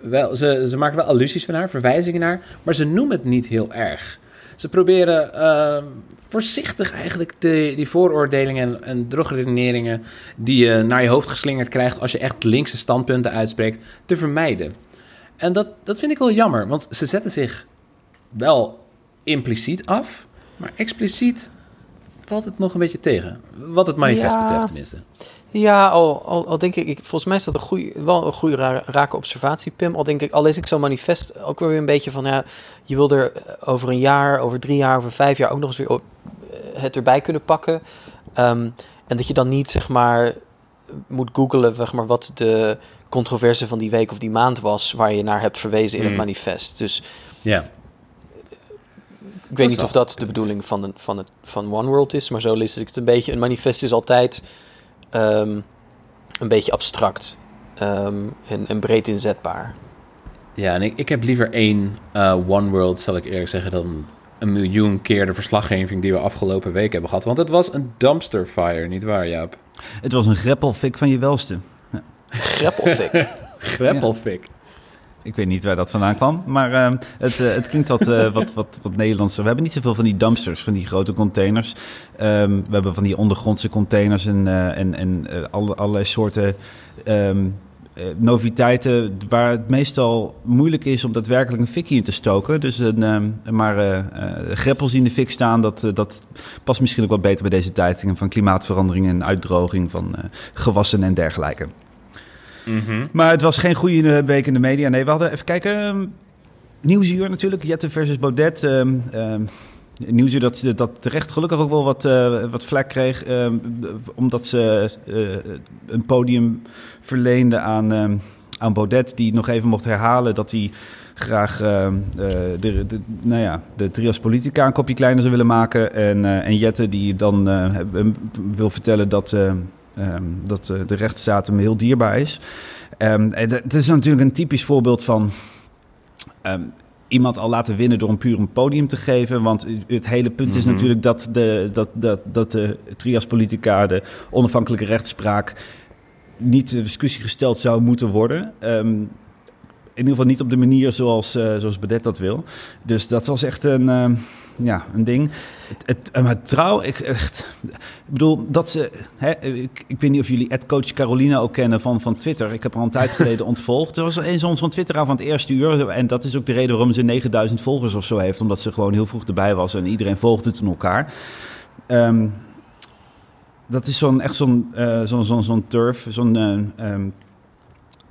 wel, ze, ze maken wel allusies van haar, verwijzingen naar, maar ze noemen het niet heel erg. Ze proberen eh, voorzichtig eigenlijk de, die vooroordelingen en, en drogredeneringen die je naar je hoofd geslingerd krijgt als je echt linkse standpunten uitspreekt, te vermijden. En dat, dat vind ik wel jammer, want ze zetten zich wel impliciet af, maar expliciet valt het nog een beetje tegen. Wat het manifest Ja. betreft tenminste. Ja, al, al, al denk ik, ik, volgens mij is dat een goeie, wel een goede ra rake observatie, Pim. Al denk ik, al lees ik zo'n manifest ook weer een beetje van, ja, je wil er over een jaar, over drie jaar, over vijf jaar ook nog eens weer o- eh, het erbij kunnen pakken. Ehm, en dat je dan niet, zeg maar, moet googlen, zeg maar, wat de controverse van die week of die maand was, waar je naar hebt verwezen in het Hmm. manifest. Dus Ja. ik weet niet of dat de bedoeling van, een, van, het, van One World is, maar zo lees ik het een beetje. Een manifest is altijd ehm, een beetje abstract ehm, en, en breed inzetbaar. Ja, en ik, ik heb liever één eh, One World, zal ik eerlijk zeggen, dan een miljoen keer de verslaggeving die we afgelopen week hebben gehad. Want het was een dumpster fire, niet waar, Jaap? Het was een greppelfik van je welste. Greppelfik. Greppelfik. Ik weet niet waar dat vandaan kwam, maar eh, het, eh, het klinkt wat, eh, wat, wat, wat Nederlandser. We hebben niet zoveel van die dumpsters, van die grote containers. Ehm, we hebben van die ondergrondse containers en, eh, en, en alle, allerlei soorten ehm, eh, noviteiten... waar het meestal moeilijk is om daadwerkelijk een fikje in te stoken. Dus een, ehm, maar greppels in de fik staan, dat, dat past misschien ook wat beter bij deze tijd... van klimaatverandering en uitdroging van gewassen en dergelijke. Mhm. Maar het was geen goede eh, week in de media. Nee, we hadden even kijken. ehm, Nieuwsuur natuurlijk, Jette versus Baudet. ehm ehm, Nieuwsuur dat, dat terecht gelukkig ook wel wat, eh, wat vlek kreeg. omdat ze eh, een podium verleende aan, aan Baudet. Die nog even mocht herhalen dat hij graag de, de, nou ja, de Trias Politica een kopje kleiner zou willen maken. En, en Jette die dan wil vertellen dat, eh, ehm, dat eh, de rechtsstaat hem heel dierbaar is. En dat- het is natuurlijk een typisch voorbeeld van ehm, iemand al laten winnen door een puur een podium te geven. Want het hele punt is Mhm. natuurlijk dat de, dat, dat, dat de trias politica, de onafhankelijke rechtspraak, niet ter discussie gesteld zou moeten worden. In ieder geval niet op de manier zoals, eh zoals Bedet dat wil. Dus dat was echt een, ja, een ding. Het, het, eh, maar trouw, ik, echt, ik bedoel, dat ze... Hè, ik, ik weet niet of jullie Ed Coach Carolina ook kennen van, van Twitter. Ik heb haar al een tijd geleden ontvolgd. Er was een zo'n zo'n twitteraar van het eerste uur. En dat is ook de reden waarom ze 9000 volgers of zo heeft. Omdat ze gewoon heel vroeg erbij was en iedereen volgde toen elkaar. Ehm, dat is zo'n, echt zo'n, eh, zo'n, zo'n, zo'n turf, zo'n... eh, ehm,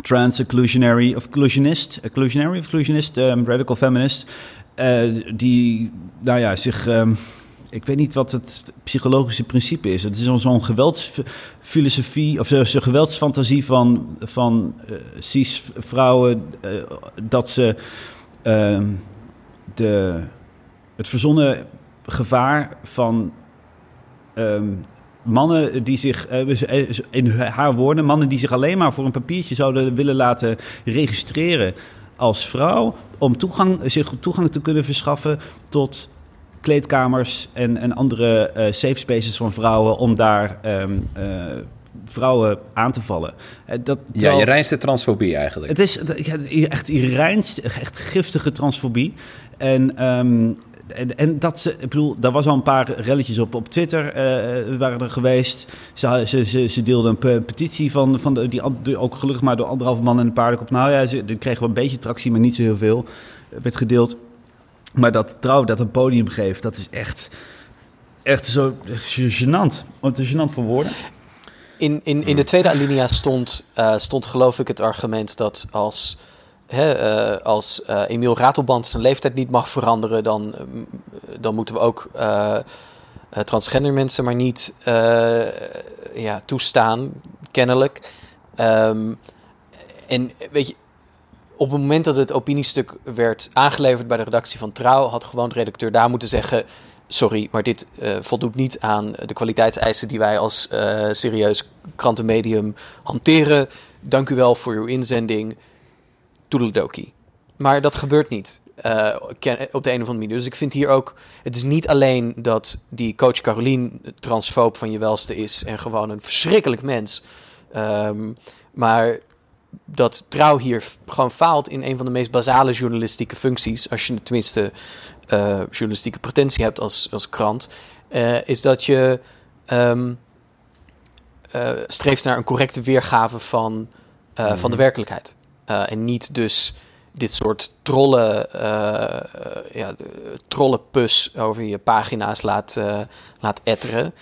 trans-occlusionary of occlusionist, occlusionary of occlusionist, um, radical feminist, eh, die, nou ja, zich, ehm, ik weet niet wat het psychologische principe is. Het is zo'n- geweldsfilosofie of zo- zo'n geweldsfantasie van, van eh cis-vrouwen eh, dat ze ehm, de, het verzonnen gevaar van ehm, mannen die zich, in haar woorden, mannen die zich alleen maar voor een papiertje zouden willen laten registreren als vrouw, om toegang, zich toegang te kunnen verschaffen tot kleedkamers en, en andere eh, safe spaces van vrouwen om daar ehm, eh, vrouwen aan te vallen. Eh, dat, Ja, je reinste transfobie eigenlijk. het is echt reinst, echt giftige transfobie. En, ehm, en, en dat ze, ik bedoel, daar was al een paar relletjes op, op Twitter eh, waren er geweest. Ze, ze, ze, ze deelden een pe- petitie van, van de, die ook gelukkig maar door anderhalf man en een paardenkop. Nou ja, ze kregen wel een beetje tractie, maar niet zo heel veel. eh, werd gedeeld. Maar dat trouw dat een podium geeft, dat is echt, echt zo gênant. Het is gênant voor woorden. In, in, in de tweede alinea stond, eh, stond geloof ik het argument dat als, eh, als eh, Emiel Ratelband zijn leeftijd niet mag veranderen, dan, eh, dan moeten we ook transgender mensen maar niet ja, toestaan, kennelijk. Ehm, en weet je, op het moment dat het opiniestuk werd aangeleverd bij de redactie van Trouw, had gewoon de redacteur daar moeten zeggen: Sorry, maar dit voldoet niet aan de kwaliteitseisen die wij als serieus krantenmedium hanteren. Dank u wel voor uw inzending. Toedeledokie. Maar dat gebeurt niet eh, op de een of andere manier. Dus ik vind hier ook... Het is niet alleen dat die coach Carolien transfoob van je welste is... en gewoon een verschrikkelijk mens. Ehm, maar dat trouw hier gewoon faalt in een van de meest basale journalistieke functies. Als je tenminste eh, journalistieke pretentie hebt als, als krant. eh, is dat je ehm, eh, streeft naar een correcte weergave van, van de werkelijkheid. Eh, en niet dus dit soort trollen, eh, ja, trollenpus over je pagina's laat, eh, laat etteren.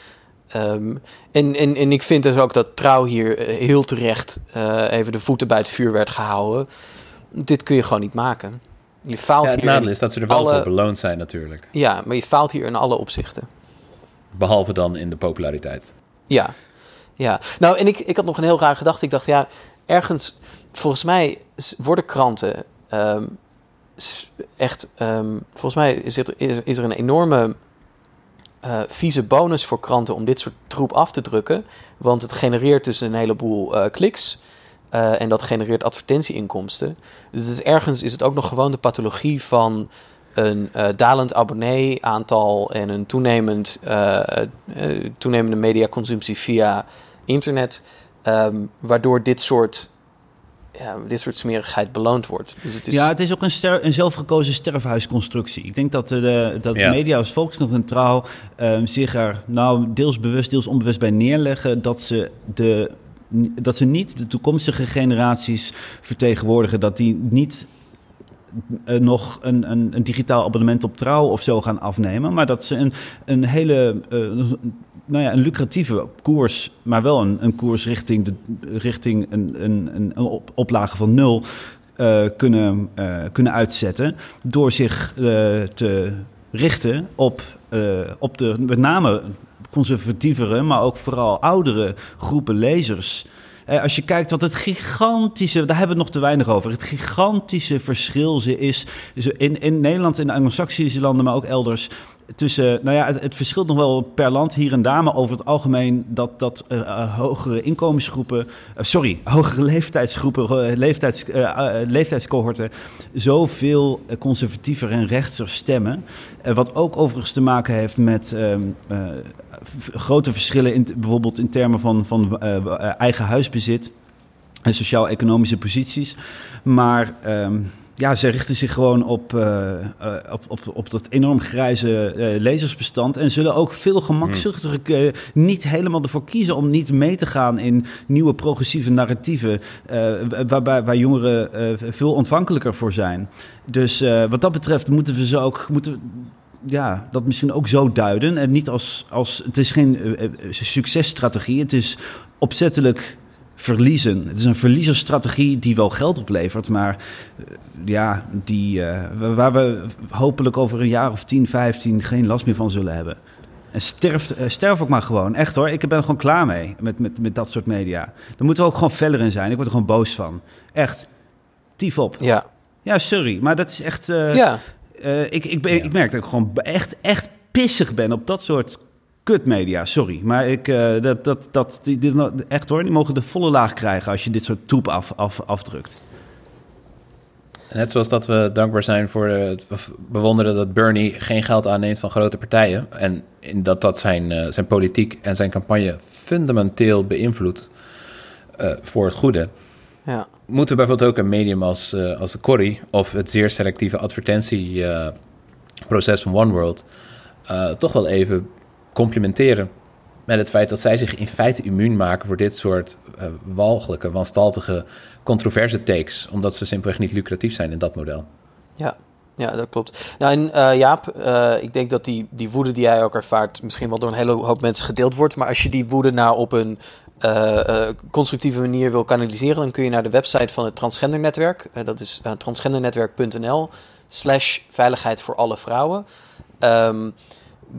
Ehm, en, en, en ik vind dus ook dat Trouw hier heel terecht even de voeten bij het vuur werd gehouden. Dit kun je gewoon niet maken. Je faalt Ja, het nadeel is dat ze er wel alle- voor beloond zijn natuurlijk. Ja, maar je faalt hier in alle opzichten. Behalve dan in de populariteit. Ja, ja. Nou, en ik, ik had nog een heel raar gedachte. Ik dacht, ja, ergens, volgens mij worden kranten ehm, echt, ehm, volgens mij is er, is, er een enorme eh, vieze bonus voor kranten om dit soort troep af te drukken. Want het genereert dus een heleboel eh, kliks. eh, en dat genereert advertentieinkomsten. Dus ergens is het ook nog gewoon de pathologie van een dalend abonnee-aantal en een toenemend, eh, toenemende mediaconsumptie via internet, ehm, waardoor dit soort, ja, dit soort smerigheid beloond wordt. Dus het is, Ja, het is ook een, ster, een zelfgekozen sterfhuisconstructie. Ik denk dat de, de- dat Ja. de media als Volkskrant en Trouw ehm, zich er nou deels bewust, deels onbewust bij neerleggen dat ze, de, dat ze niet de toekomstige generaties vertegenwoordigen, dat die niet eh, nog een, een, een digitaal abonnement op Trouw of zo gaan afnemen, maar dat ze een, een hele eh, nou ja, een lucratieve koers, maar wel een, een koers richting, de, richting een, een, een, op- oplage van nul eh, kunnen, eh, kunnen uitzetten door zich eh, te richten op, eh, op de met name conservatievere, maar ook vooral oudere groepen lezers. Eh, als je kijkt wat het gigantische, daar hebben we het nog te weinig over, het gigantische verschil is in, in Nederland, in de Anglo-Saxische landen, maar ook elders. Tussen, nou ja, het, verschilt nog wel per land hier en daar, maar over het algemeen dat, dat eh, eh, hogere inkomensgroepen, sorry, hogere leeftijdsgroepen, eh, leeftijds, leeftijdscohorten, zoveel conservatiever en rechtser stemmen. Wat ook overigens te maken heeft met ehm, eh, grote verschillen, in, bijvoorbeeld in termen van, van eh, eh, eigen huisbezit en sociaal-economische posities. Maar ehm, ja, ze richten zich gewoon op, eh, op, op, op dat enorm grijze eh, lezersbestand. En zullen ook veel gemakzuchtiger eh, niet helemaal ervoor kiezen om niet mee te gaan in nieuwe progressieve narratieven. waarbij waar jongeren veel ontvankelijker voor zijn. Dus wat dat betreft moeten we ze ook. Moeten, ja, dat misschien ook zo duiden. En niet als, als het is geen eh, eh, successtrategie. Het is opzettelijk verliezen. Het is een verliezersstrategie die wel geld oplevert, maar eh, ja, die, wa- waar we hopelijk over een jaar of 10, 15 geen last meer van zullen hebben. En sterf, sterf ook maar gewoon. Echt hoor, ik ben er gewoon klaar mee met, met, met dat soort media. Daar moeten we ook gewoon feller in zijn. Ik word er gewoon boos van. Echt. Tief op. Ja, Ja, sorry, maar dat is echt... ja. Eh, ik, ik, ben, Ja. ik merk dat ik gewoon echt, echt pissig ben op dat soort kutmedia. Sorry, maar ik, eh, dat, dat, dat, die, die- echt hoor, die mogen de volle laag krijgen als je dit soort troep af, af, afdrukt. Net zoals dat we dankbaar zijn voor eh, het bewonderen dat Bernie geen geld aanneemt van grote partijen. En in dat dat zijn, zijn politiek en zijn campagne fundamenteel beïnvloedt voor het goede. Ja. Moeten we bijvoorbeeld ook een medium als, eh, als de Corrie of het zeer selectieve advertentieproces van OneWorld eh toch wel even complimenteren met het feit dat zij zich in feite immuun maken voor dit soort eh, walgelijke, wanstaltige, controverse takes, omdat ze simpelweg niet lucratief zijn in dat model. Ja, ja, dat klopt. Nou, en eh, Jaap, eh, ik denk dat die, die woede die jij ook ervaart, misschien wel door een hele hoop mensen gedeeld wordt. Maar als je die woede nou op een eh, eh, constructieve manier wil kanaliseren, dan kun je naar de website van het Transgendernetwerk. Eh, dat is transgendernetwerk.nl slash veiligheid voor alle vrouwen. Ehm,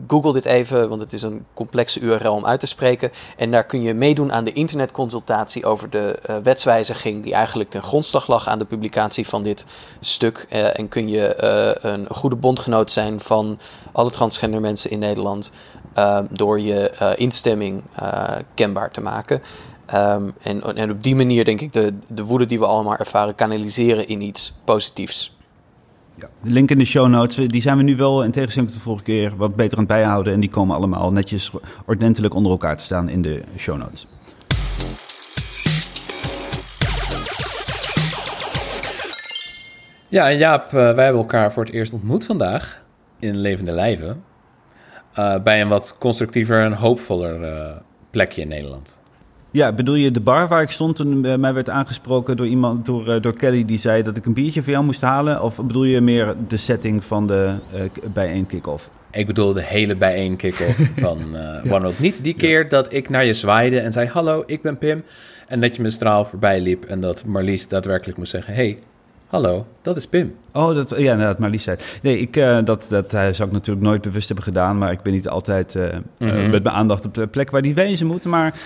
Google dit even, want het is een complexe URL om uit te spreken. En daar kun je meedoen aan de internetconsultatie over de wetswijziging die eigenlijk ten grondslag lag aan de publicatie van dit stuk. En kun je een goede bondgenoot zijn van alle transgender mensen in Nederland eh, door je eh, instemming eh, kenbaar te maken. Ehm, en, en op die manier denk ik de, de woede die we allemaal ervaren kanaliseren in iets positiefs. Ja. De link in de show notes, die zijn we nu wel in tegenstelling tot de vorige keer wat beter aan het bijhouden. En die komen allemaal netjes ordentelijk onder elkaar te staan in de show notes. Ja, en Jaap, eh, wij hebben elkaar voor het eerst ontmoet vandaag in levende lijven. Eh, bij een wat constructiever en hoopvoller eh, plekje in Nederland. Ja, bedoel je de bar waar ik stond toen eh, mij werd aangesproken door iemand, door, door Kelly, die zei dat ik een biertje voor jou moest halen? Of bedoel je meer de setting van de bijeen kick-off? Ik bedoel de hele bijeen kick-off van eh OneWorld. Niet die keer dat ik naar je zwaaide en zei: Hallo, ik ben Pim. En dat je me straal voorbij liep en dat Marlies daadwerkelijk moest zeggen: Hey, hallo, dat is Pim. Oh, dat, ja, inderdaad, Marlies zei. Nee, ik, eh, dat, dat eh, zou ik natuurlijk nooit bewust hebben gedaan, maar ik ben niet altijd eh, Mhm. met mijn aandacht op de plek waar die wezen moeten. Maar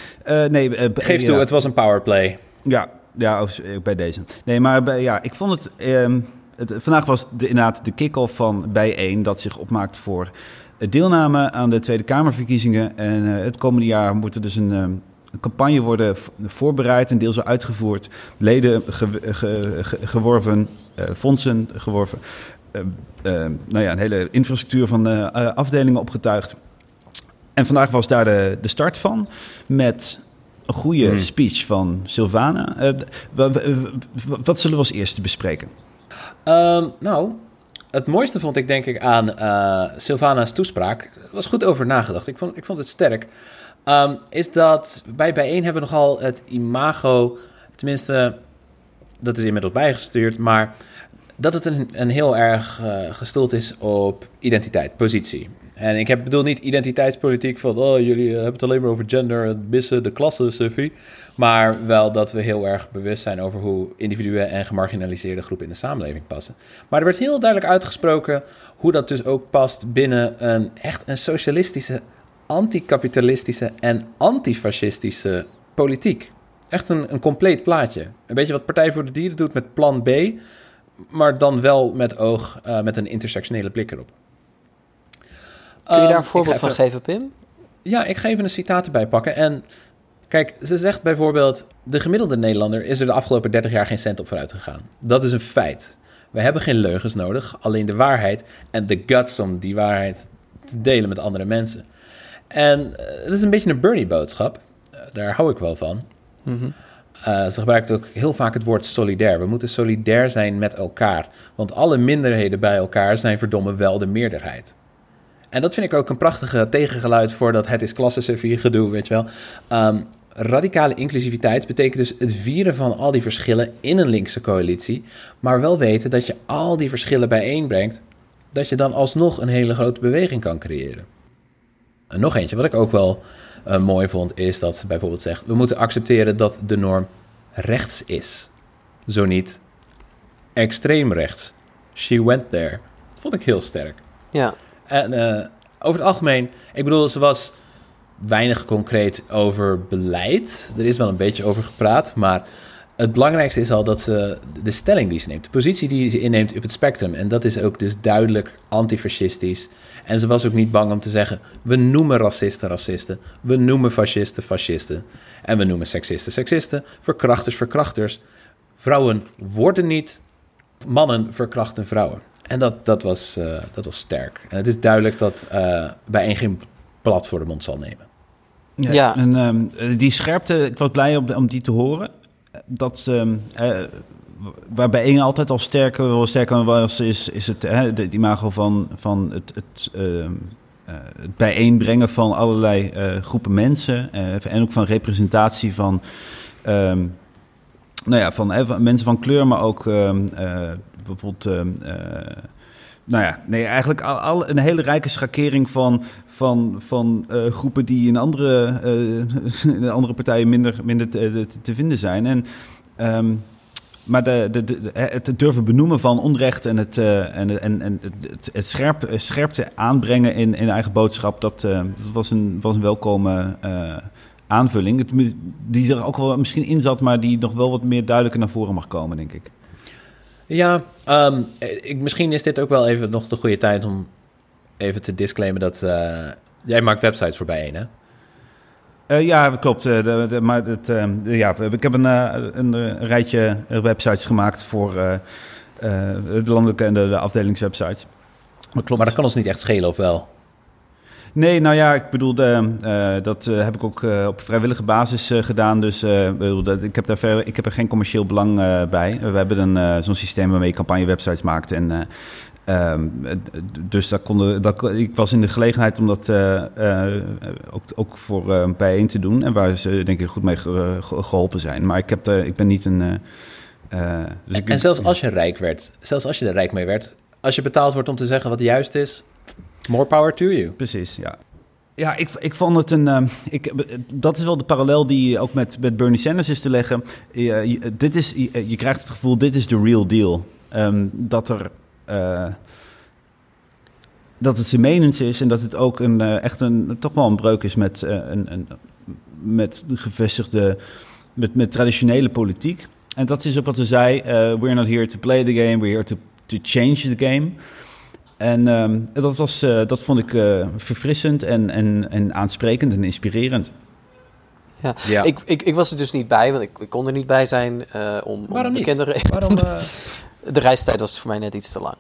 nee, Geef ja. toe, het was een powerplay. Ja, ja bij deze. Nee, maar bij, ja, ik vond het, ehm, het... Vandaag was de, inderdaad de kick-off van bijeen dat zich opmaakt voor deelname aan de Tweede Kamerverkiezingen. En het komende jaar moet er dus een, ehm, een campagne worden voorbereid en deels uitgevoerd. Leden ge- ge- ge- geworven, eh, fondsen geworven. eh, eh, nou ja, een hele infrastructuur van afdelingen opgetuigd. En vandaag was daar de, de start van met een goede Hmm. speech van wa- wat zullen we als eerste bespreken? Ehm, nou, het mooiste vond ik denk ik aan eh Sylvana's toespraak. Er was goed over nagedacht. Ik vond, ik vond het sterk. Ehm, is dat bij bijeen hebben we nogal het imago, tenminste, dat is inmiddels bijgestuurd, maar dat het een, een heel erg eh gestoeld is op identiteit, positie. En ik heb, bedoel niet identiteitspolitiek van... oh, jullie eh, hebben het alleen maar over gender en missen de klasse, Sophie. Maar wel dat we heel erg bewust zijn over hoe individuen en gemarginaliseerde groepen in de samenleving passen. Maar er werd heel duidelijk uitgesproken hoe dat dus ook past binnen een echt een socialistische, anticapitalistische en antifascistische politiek. Echt een, een compleet plaatje. Een beetje wat Partij voor de Dieren doet met plan B, maar dan wel met oog, eh, met een intersectionele blik erop. Kun je Ehm, daar een ik voorbeeld van even- geven, Pim? Ja, ik ga even een citaat erbij pakken. En kijk, ze zegt bijvoorbeeld... de gemiddelde Nederlander is er de afgelopen 30 jaar geen cent op vooruit gegaan. Dat is een feit. We hebben geen leugens nodig, alleen de waarheid... en de guts om die waarheid te delen met andere mensen. En eh, het is een beetje een Bernie-boodschap. Eh, daar hou ik wel van. Mhm. Eh, ze gebruikt ook heel vaak het woord solidair. We moeten solidair zijn met elkaar. Want alle minderheden bij elkaar zijn verdomme wel de meerderheid. En dat vind ik ook een prachtige tegengeluid voor dat het is klassensufie gedoe, weet je wel. Ehm, radicale inclusiviteit betekent dus het vieren van al die verschillen in een linkse coalitie. Maar wel weten dat je al die verschillen bijeenbrengt. Dat je dan alsnog een hele grote beweging kan creëren. En nog eentje, wat ik ook wel eh, mooi vond, is dat ze bijvoorbeeld zegt: we moeten accepteren dat de norm rechts is. Zo niet extreem rechts. She went there. Dat vond ik heel sterk. Ja. En eh, over het algemeen, ik bedoel, ze was weinig concreet over beleid. Er is wel een beetje over gepraat, maar het belangrijkste is al dat ze de stelling die ze neemt, de positie die ze inneemt op het spectrum. En dat is ook dus duidelijk antifascistisch. En ze was ook niet bang om te zeggen: we noemen racisten racisten, we noemen fascisten fascisten, en we noemen seksisten seksisten, verkrachters verkrachters. Vrouwen worden niet, mannen verkrachten vrouwen. En dat, dat, was, eh, dat was sterk. En het is duidelijk dat eh bijeen geen blad voor de mond zal nemen. Ja, Ja. En ehm, die scherpte, ik was blij om, om die te horen. Dat ehm, eh, waarbij één altijd al sterker, wel was, is, is het, hè, imago van, van het, het, ehm, eh, het bijeenbrengen van allerlei eh, groepen mensen. eh, en ook van representatie van, ehm, nou ja, van, mensen van kleur, maar ook bijvoorbeeld. Eh, nou ja, nee, eigenlijk al, een hele rijke schakering van, van, van eh, groepen die in andere, eh, in andere partijen minder, minder te, te, te vinden zijn. En, ehm, maar het durven benoemen van onrecht en het, eh, en, en, en het, het scherp, scherpte aanbrengen in, in eigen boodschap, dat, eh, dat was, een, was een welkome eh, aanvulling. Die er ook wel misschien in zat, maar die nog wel wat meer duidelijker naar voren mag komen, denk ik. Ja, ehm, ik, misschien is dit ook wel even nog de goede tijd om even te disclaimen dat eh, jij maakt websites voor bijeen, hè? Eh, ja, klopt. eh, de, de- maar het, eh, de- ja, ik heb een, eh, een, eh, rijtje eh, websites gemaakt voor eh, eh, de landelijke en de, de afdelingswebsites. Maar klopt. Maar dat kan ons niet echt schelen, of wel? Nee, nou ja, ik bedoel, eh, dat eh, heb ik ook eh, op vrijwillige basis gedaan. Dus dat, ik, heb daar ver, ik heb er geen commercieel belang bij. we hebben een, zo'n systeem waarmee je campagnewebsites maakt. En, eh, ehm, eh, dus dat konden, dat, ik was in de gelegenheid om dat ook, ook voor eh bijeen te doen. En waar ze denk ik goed mee ge- ge- geholpen zijn. Maar ik, heb ik ben niet een... dus ik- En zelfs als je rijk werd, zelfs als je er rijk mee werd, als je betaald wordt om te zeggen wat juist is, more power to you. Precies, ja. Ja, ik, ik vond het een. ehm, ik, dat is wel de parallel die ook met, met Bernie Sanders is te leggen. Je, je- dit is, je, krijgt het gevoel, dit is de real deal. Ehm, dat er. eh, dat het menens is en dat het ook een, eh, echt een, toch wel een breuk is met, eh, een, een, met de gevestigde, met, met traditionele politiek. En dat is ook wat ze zei, eh, we're not here to play the game, we're here to, to change the game. En ehm, dat, was, eh, dat vond ik eh, verfrissend en, en, en aansprekend en inspirerend. Ja. Ja. Ik, ik, ik was er dus niet bij, want ik, ik kon er niet bij zijn. eh, om, om Waarom niet? bekende re- Waarom? eh, De reistijd was voor mij net iets te lang.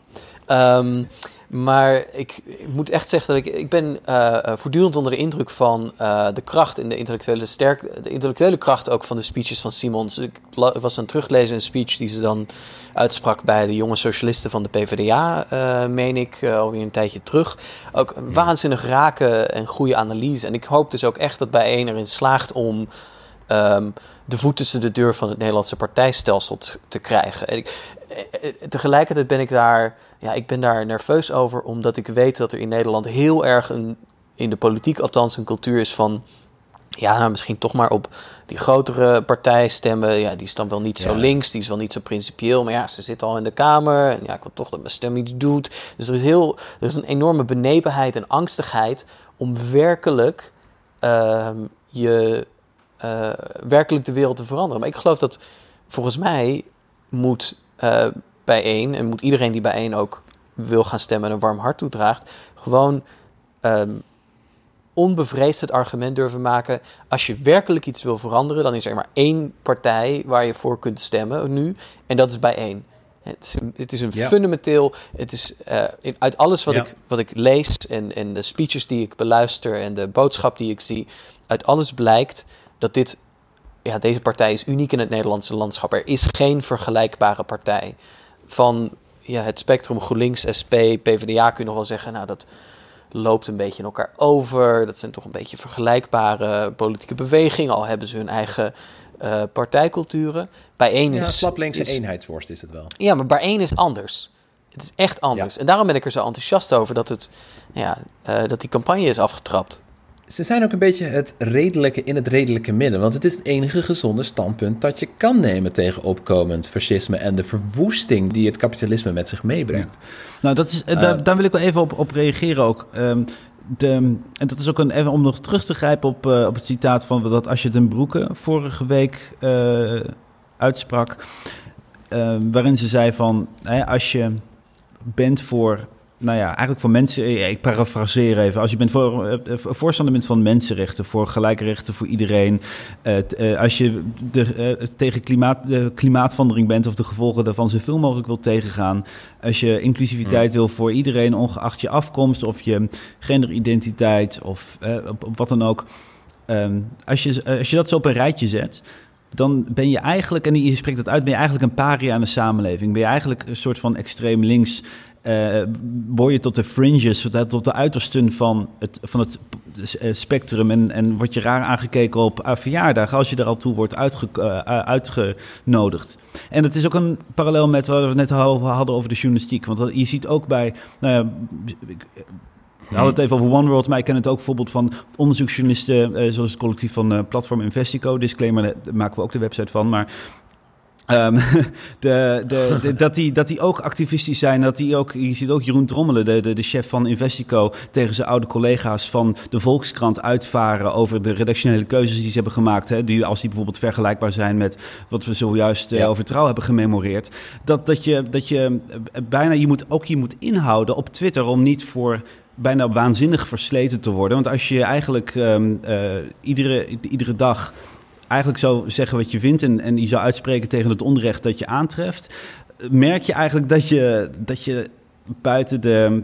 Ehm, maar ik, ik moet echt zeggen dat ik, ik ben eh, eh, voortdurend onder de indruk van eh, de kracht en de intellectuele sterk, de intellectuele kracht ook van de speeches van Simons. Ik was aan het teruglezen een speech die ze dan uitsprak bij de jonge socialisten van de PvdA, meen ik, alweer een tijdje terug. Ook een waanzinnig rake en goede analyse. En ik hoop dus ook echt dat bijeen erin slaagt om ehm, de voet tussen de deur van het Nederlandse partijstelsel te, krijgen. En ik, tegelijkertijd ben ik daar, ja, ik ben daar nerveus over, omdat ik weet dat er in Nederland heel erg een, in de politiek althans, een cultuur is van ja, nou, misschien toch maar op die grotere partij stemmen. Ja, die is dan wel niet zo Ja. links, die is wel niet zo principieel. Maar ja, ze zit al in de Kamer. En ja, ik wil toch dat mijn stem iets doet. Dus er is, heel, er is een enorme benepenheid en angstigheid om werkelijk ehm, je eh, werkelijk de wereld te veranderen. Maar ik geloof dat volgens mij moet eh bijeen en moet iedereen die bijeen ook wil gaan stemmen en een warm hart toedraagt, gewoon ehm, onbevreesd het argument durven maken. Als je werkelijk iets wil veranderen, dan is er maar één partij waar je voor kunt stemmen nu. En dat is bijeen. Het is een, het is een Ja. fundamenteel. Het is eh, in- uit alles wat, Ja. ik, wat ik lees en, en de speeches die ik beluister en de boodschap die ik zie, uit alles blijkt dat dit, ja, deze partij is uniek in het Nederlandse landschap. Er is geen vergelijkbare partij. Van ja, het spectrum GroenLinks, SP, PvdA kun je nog wel zeggen, nou dat loopt een beetje in elkaar over. Dat zijn toch een beetje vergelijkbare politieke bewegingen, al hebben ze hun eigen eh, partijculturen. Bij één Ja, is... slaplinkse is- eenheidsworst is het wel. ja, maar bij één is anders. Het is echt anders. En daarom ben ik er zo enthousiast over dat, het, ja, eh, dat die campagne is afgetrapt. Ze zijn ook een beetje het redelijke in het redelijke midden. Want het is het enige gezonde standpunt dat je kan nemen tegen opkomend fascisme en de verwoesting die het kapitalisme met zich meebrengt. Nou, dat is, Eh, daar, daar wil ik wel even op, op reageren ook. Ehm, de, en dat is ook een, even om nog terug te grijpen op, eh, op het citaat van dat als je ten Broeke vorige week uitsprak. eh, waarin ze zei van, hè, als je bent voor, nou ja, eigenlijk voor mensen, eh, ik parafraseer even, als je bent voor, eh, eh, voorstander bent van mensenrechten, voor gelijke rechten voor iedereen, t- als je de, tegen klimaat, de klimaatverandering bent of de gevolgen daarvan zoveel mogelijk wilt tegengaan, als je inclusiviteit wil voor iedereen, ongeacht je afkomst of je genderidentiteit of wat dan ook, Ehm, als, je, als je dat zo op een rijtje zet, dan ben je eigenlijk, en je spreekt dat uit, ben je eigenlijk een paria in de samenleving. Ben je eigenlijk een soort van extreem links. Eh word je tot de fringes, tot de uitersten van het, van het eh, spectrum. En, en word je raar aangekeken op uh, verjaardagen als je er al toe wordt uitge, eh, uitgenodigd. En het is ook een parallel met wat we net hadden over de journalistiek. Want dat- je ziet ook bij. Ik- we hadden het even over One World, maar ik ken het ook bijvoorbeeld van onderzoeksjournalisten, eh, zoals het collectief van eh, Platform Investico. Disclaimer, daar maken we ook de website van. Maar ehm, de, de, de- dat, die, dat die ook activistisch zijn. Dat die ook, je ziet ook Jeroen Trommelen, de, de, de chef van Investico, tegen zijn oude collega's van de Volkskrant uitvaren over de redactionele keuzes die ze hebben gemaakt. Hè, die, als die bijvoorbeeld vergelijkbaar zijn met wat we zojuist eh, over trouw hebben gememoreerd. Dat, dat je, dat je eh, bijna, je moet ook je moet inhouden op Twitter om niet voor bijna waanzinnig versleten te worden. Want als je eigenlijk ehm, eh, iedere, iedere dag eigenlijk zou zeggen wat je vindt... En, en je zou uitspreken tegen het onrecht dat je aantreft... merk je eigenlijk dat je, dat je buiten de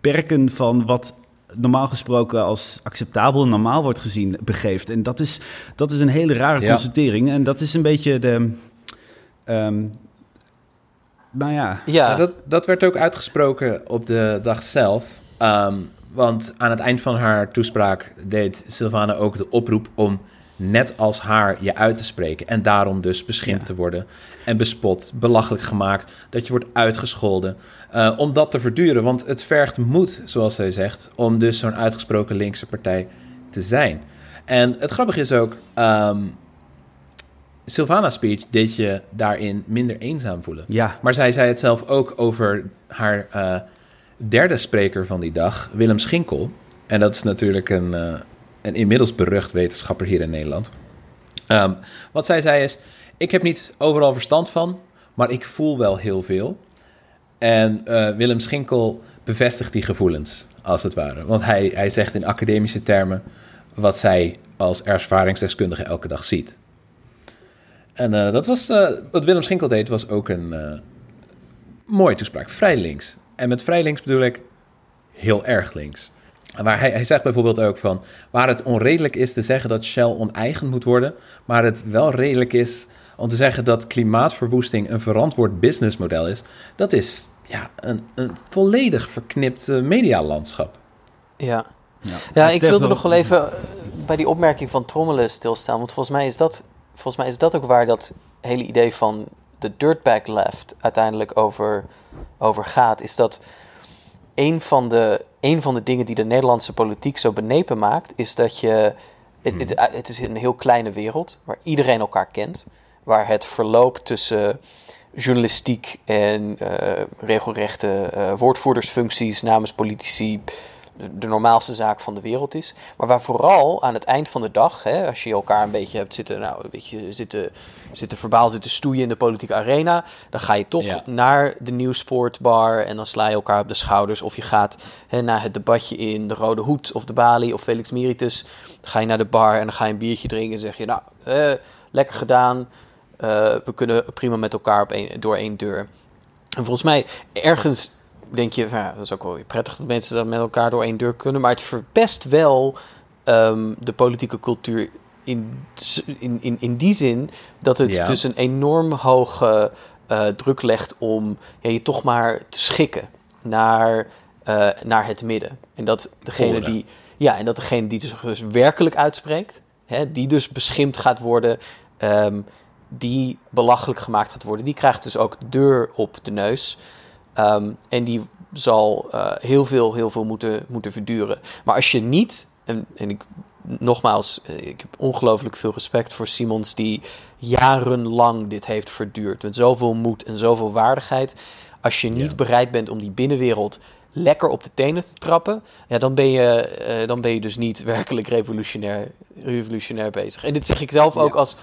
perken van wat normaal gesproken als acceptabel en normaal wordt gezien begeeft. En dat is, dat is een hele rare Ja. constatering. En dat is een beetje de... ehm, nou ja, Ja, Ja, dat, dat werd ook uitgesproken op de dag zelf. Ehm, want aan het eind van haar toespraak deed Sylvana ook de oproep om net als haar je uit te spreken. En daarom dus beschimpt Ja. te worden en bespot, belachelijk gemaakt, dat je wordt uitgescholden. eh, om dat te verduren, want het vergt moed, zoals zij zegt, om dus zo'n uitgesproken linkse partij te zijn. En het grappige is ook, ehm Sylvana's speech deed je daarin minder eenzaam voelen. ja, Maar zij zei het zelf ook over haar eh, derde spreker van die dag, Willem Schinkel. En dat is natuurlijk een, eh, een inmiddels berucht wetenschapper hier in Nederland. Ehm, wat zij zei is: Ik heb niet overal verstand van, maar ik voel wel heel veel. En eh, Willem Schinkel bevestigt die gevoelens, als het ware. Want hij, hij zegt in academische termen wat zij als ervaringsdeskundige elke dag ziet. En eh, dat was, eh, wat Willem Schinkel deed, was ook een mooie toespraak. Vrij links. En met vrij links bedoel ik heel erg links. Waar hij, hij zegt bijvoorbeeld ook van... waar het onredelijk is te zeggen dat Shell oneigen moet worden... maar het wel redelijk is om te zeggen dat klimaatverwoesting... een verantwoord businessmodel is... dat is ja, een, een volledig verknipt eh, medialandschap. ja. ja. Ja, ik wilde nog wel even. bij die opmerking van trommelen stilstaan. Want volgens mij is dat, volgens mij is dat ook waar dat hele idee van de dirtbag left uiteindelijk over, over gaat. Is dat een van, de, een van de dingen die de Nederlandse politiek zo benepen maakt, is dat je. Het, het, het is een heel kleine wereld waar iedereen elkaar kent. Waar het verloop tussen journalistiek en eh, regelrechte eh, woordvoerdersfuncties namens politici de, normaalste zaak van de wereld is. Maar waar vooral aan het eind van de dag, hè, als je elkaar een beetje hebt zitten, nou, een beetje zitten, zitten verbaal zitten stoeien in de politieke arena, dan ga je toch Ja. naar de nieuwsportbar en dan sla je elkaar op de schouders. Of je gaat hè, naar het debatje in de Rode Hoed of de Bali of Felix Meritus. Dan ga je naar de bar en dan ga je een biertje drinken en zeg je, nou, eh, lekker gedaan. Eh, we kunnen prima met elkaar op één- door één deur. En volgens mij, ergens denk je, ja, dat is ook wel weer prettig dat mensen dat met elkaar door één deur kunnen. Maar het verpest wel ehm, de politieke cultuur in, in, in, in die zin dat het Ja. dus een enorm hoge eh, druk legt om ja, je toch maar te schikken naar, eh, naar het midden. En dat degene die, ja, en dat degene die zich dus werkelijk uitspreekt, hè, die dus beschimpt gaat worden, ehm, die belachelijk gemaakt gaat worden, die krijgt dus ook de deur op de neus. Ehm, en die zal eh, heel veel, heel veel moeten, moeten verduren. Maar als je niet, en, en ik nogmaals, eh, ik heb ongelooflijk veel respect voor Simons die jarenlang dit heeft verduurd. Met zoveel moed en zoveel waardigheid. Als je niet Ja. bereid bent om die binnenwereld lekker op de tenen te trappen, ja, dan, ben je, eh, dan ben je dus niet werkelijk revolutionair, revolutionair bezig. En dit zeg ik zelf ook Ja. als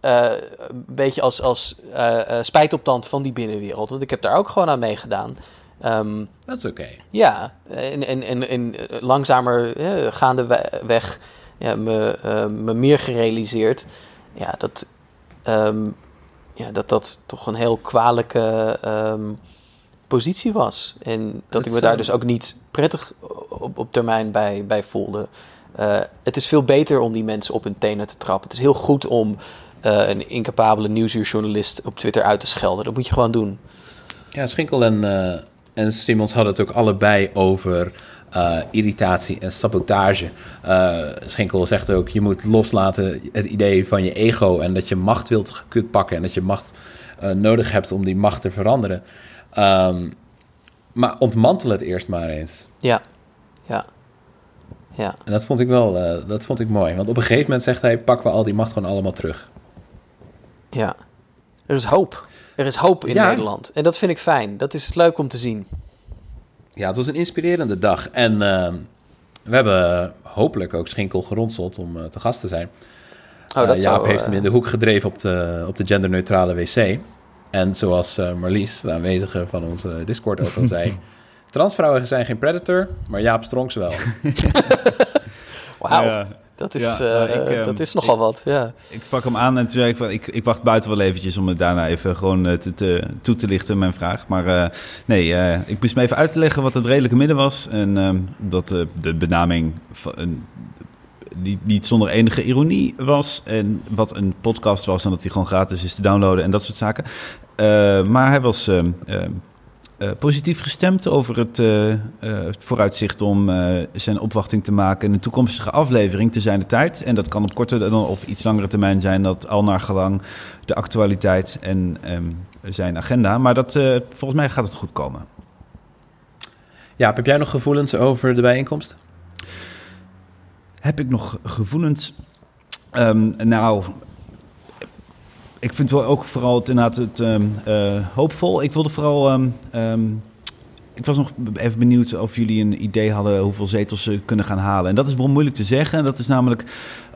eh, een beetje als, als eh, eh, spijtoptand van die binnenwereld. Want ik heb daar ook gewoon aan meegedaan. Ehm, Dat is oké. ja, en, en, en, en langzamer eh, gaandeweg ja, me, me meer gerealiseerd ja, dat, ehm, ja, dat dat toch een heel kwalijke ehm, positie was. En dat ik me daar dus ook niet prettig op, op termijn bij, bij voelde. Het is veel beter om die mensen op hun tenen te trappen. Het is heel goed om eh, een incapabele nieuwsuurjournalist op Twitter uit te schelden. Dat moet je gewoon doen. Ja, Schinkel en, eh, en Simons hadden het ook allebei over eh, irritatie en sabotage. Schinkel zegt ook, je moet loslaten het idee van je ego... en dat je macht wilt gekut pakken... en dat je macht nodig hebt om die macht te veranderen. Ehm, maar ontmantel het eerst maar eens. Ja, ja, ja. En dat vond ik wel dat vond ik mooi. Want op een gegeven moment zegt hij... pakken we al die macht gewoon allemaal terug. Ja. Er is hoop. Er is hoop in Ja. Nederland. En dat vind ik fijn. Dat is leuk om te zien. Ja, het was een inspirerende dag. En ehm, we hebben hopelijk ook Schinkel geronseld om eh, te gast te zijn. Oh, dat Eh, Jaap zou, heeft eh, hem in de hoek gedreven op de, op de genderneutrale wc. En zoals eh, Marlies, de aanwezige van onze Discord, ook al zei... Transvrouwen zijn geen predator, maar Jaap Stronks wel. Wauw. Ja. Dat, is, Ja, eh, nou, ik, ehm, dat is nogal wat. Ja. Ik sprak hem aan en toen zei ik van, ik, ik wacht buiten wel eventjes om het daarna even gewoon eh, te, te- toe te lichten, mijn vraag. Maar eh, nee, eh, ik moest me even uit te leggen wat het redelijke midden was. En ehm, dat eh, de benaming van niet, niet zonder enige ironie was. En wat een podcast was en dat die gewoon gratis is te downloaden en dat soort zaken. Eh, maar hij was eh, positief gestemd over het, eh, eh, het vooruitzicht om zijn opwachting te maken in een toekomstige aflevering te zijn de tijd. En dat kan op korte of iets langere termijn zijn, dat al naar gelang de actualiteit en ehm, zijn agenda. Maar dat, volgens mij gaat het goed komen. Jaap, heb jij nog gevoelens over de bijeenkomst? Heb ik nog gevoelens? Ehm, nou, ik vind wel ook vooral het, inderdaad het ehm, eh, hoopvol. Ik wilde vooral. ehm, ehm, ik was nog even benieuwd of jullie een idee hadden hoeveel zetels ze kunnen gaan halen. En dat is wel moeilijk te zeggen. Dat is namelijk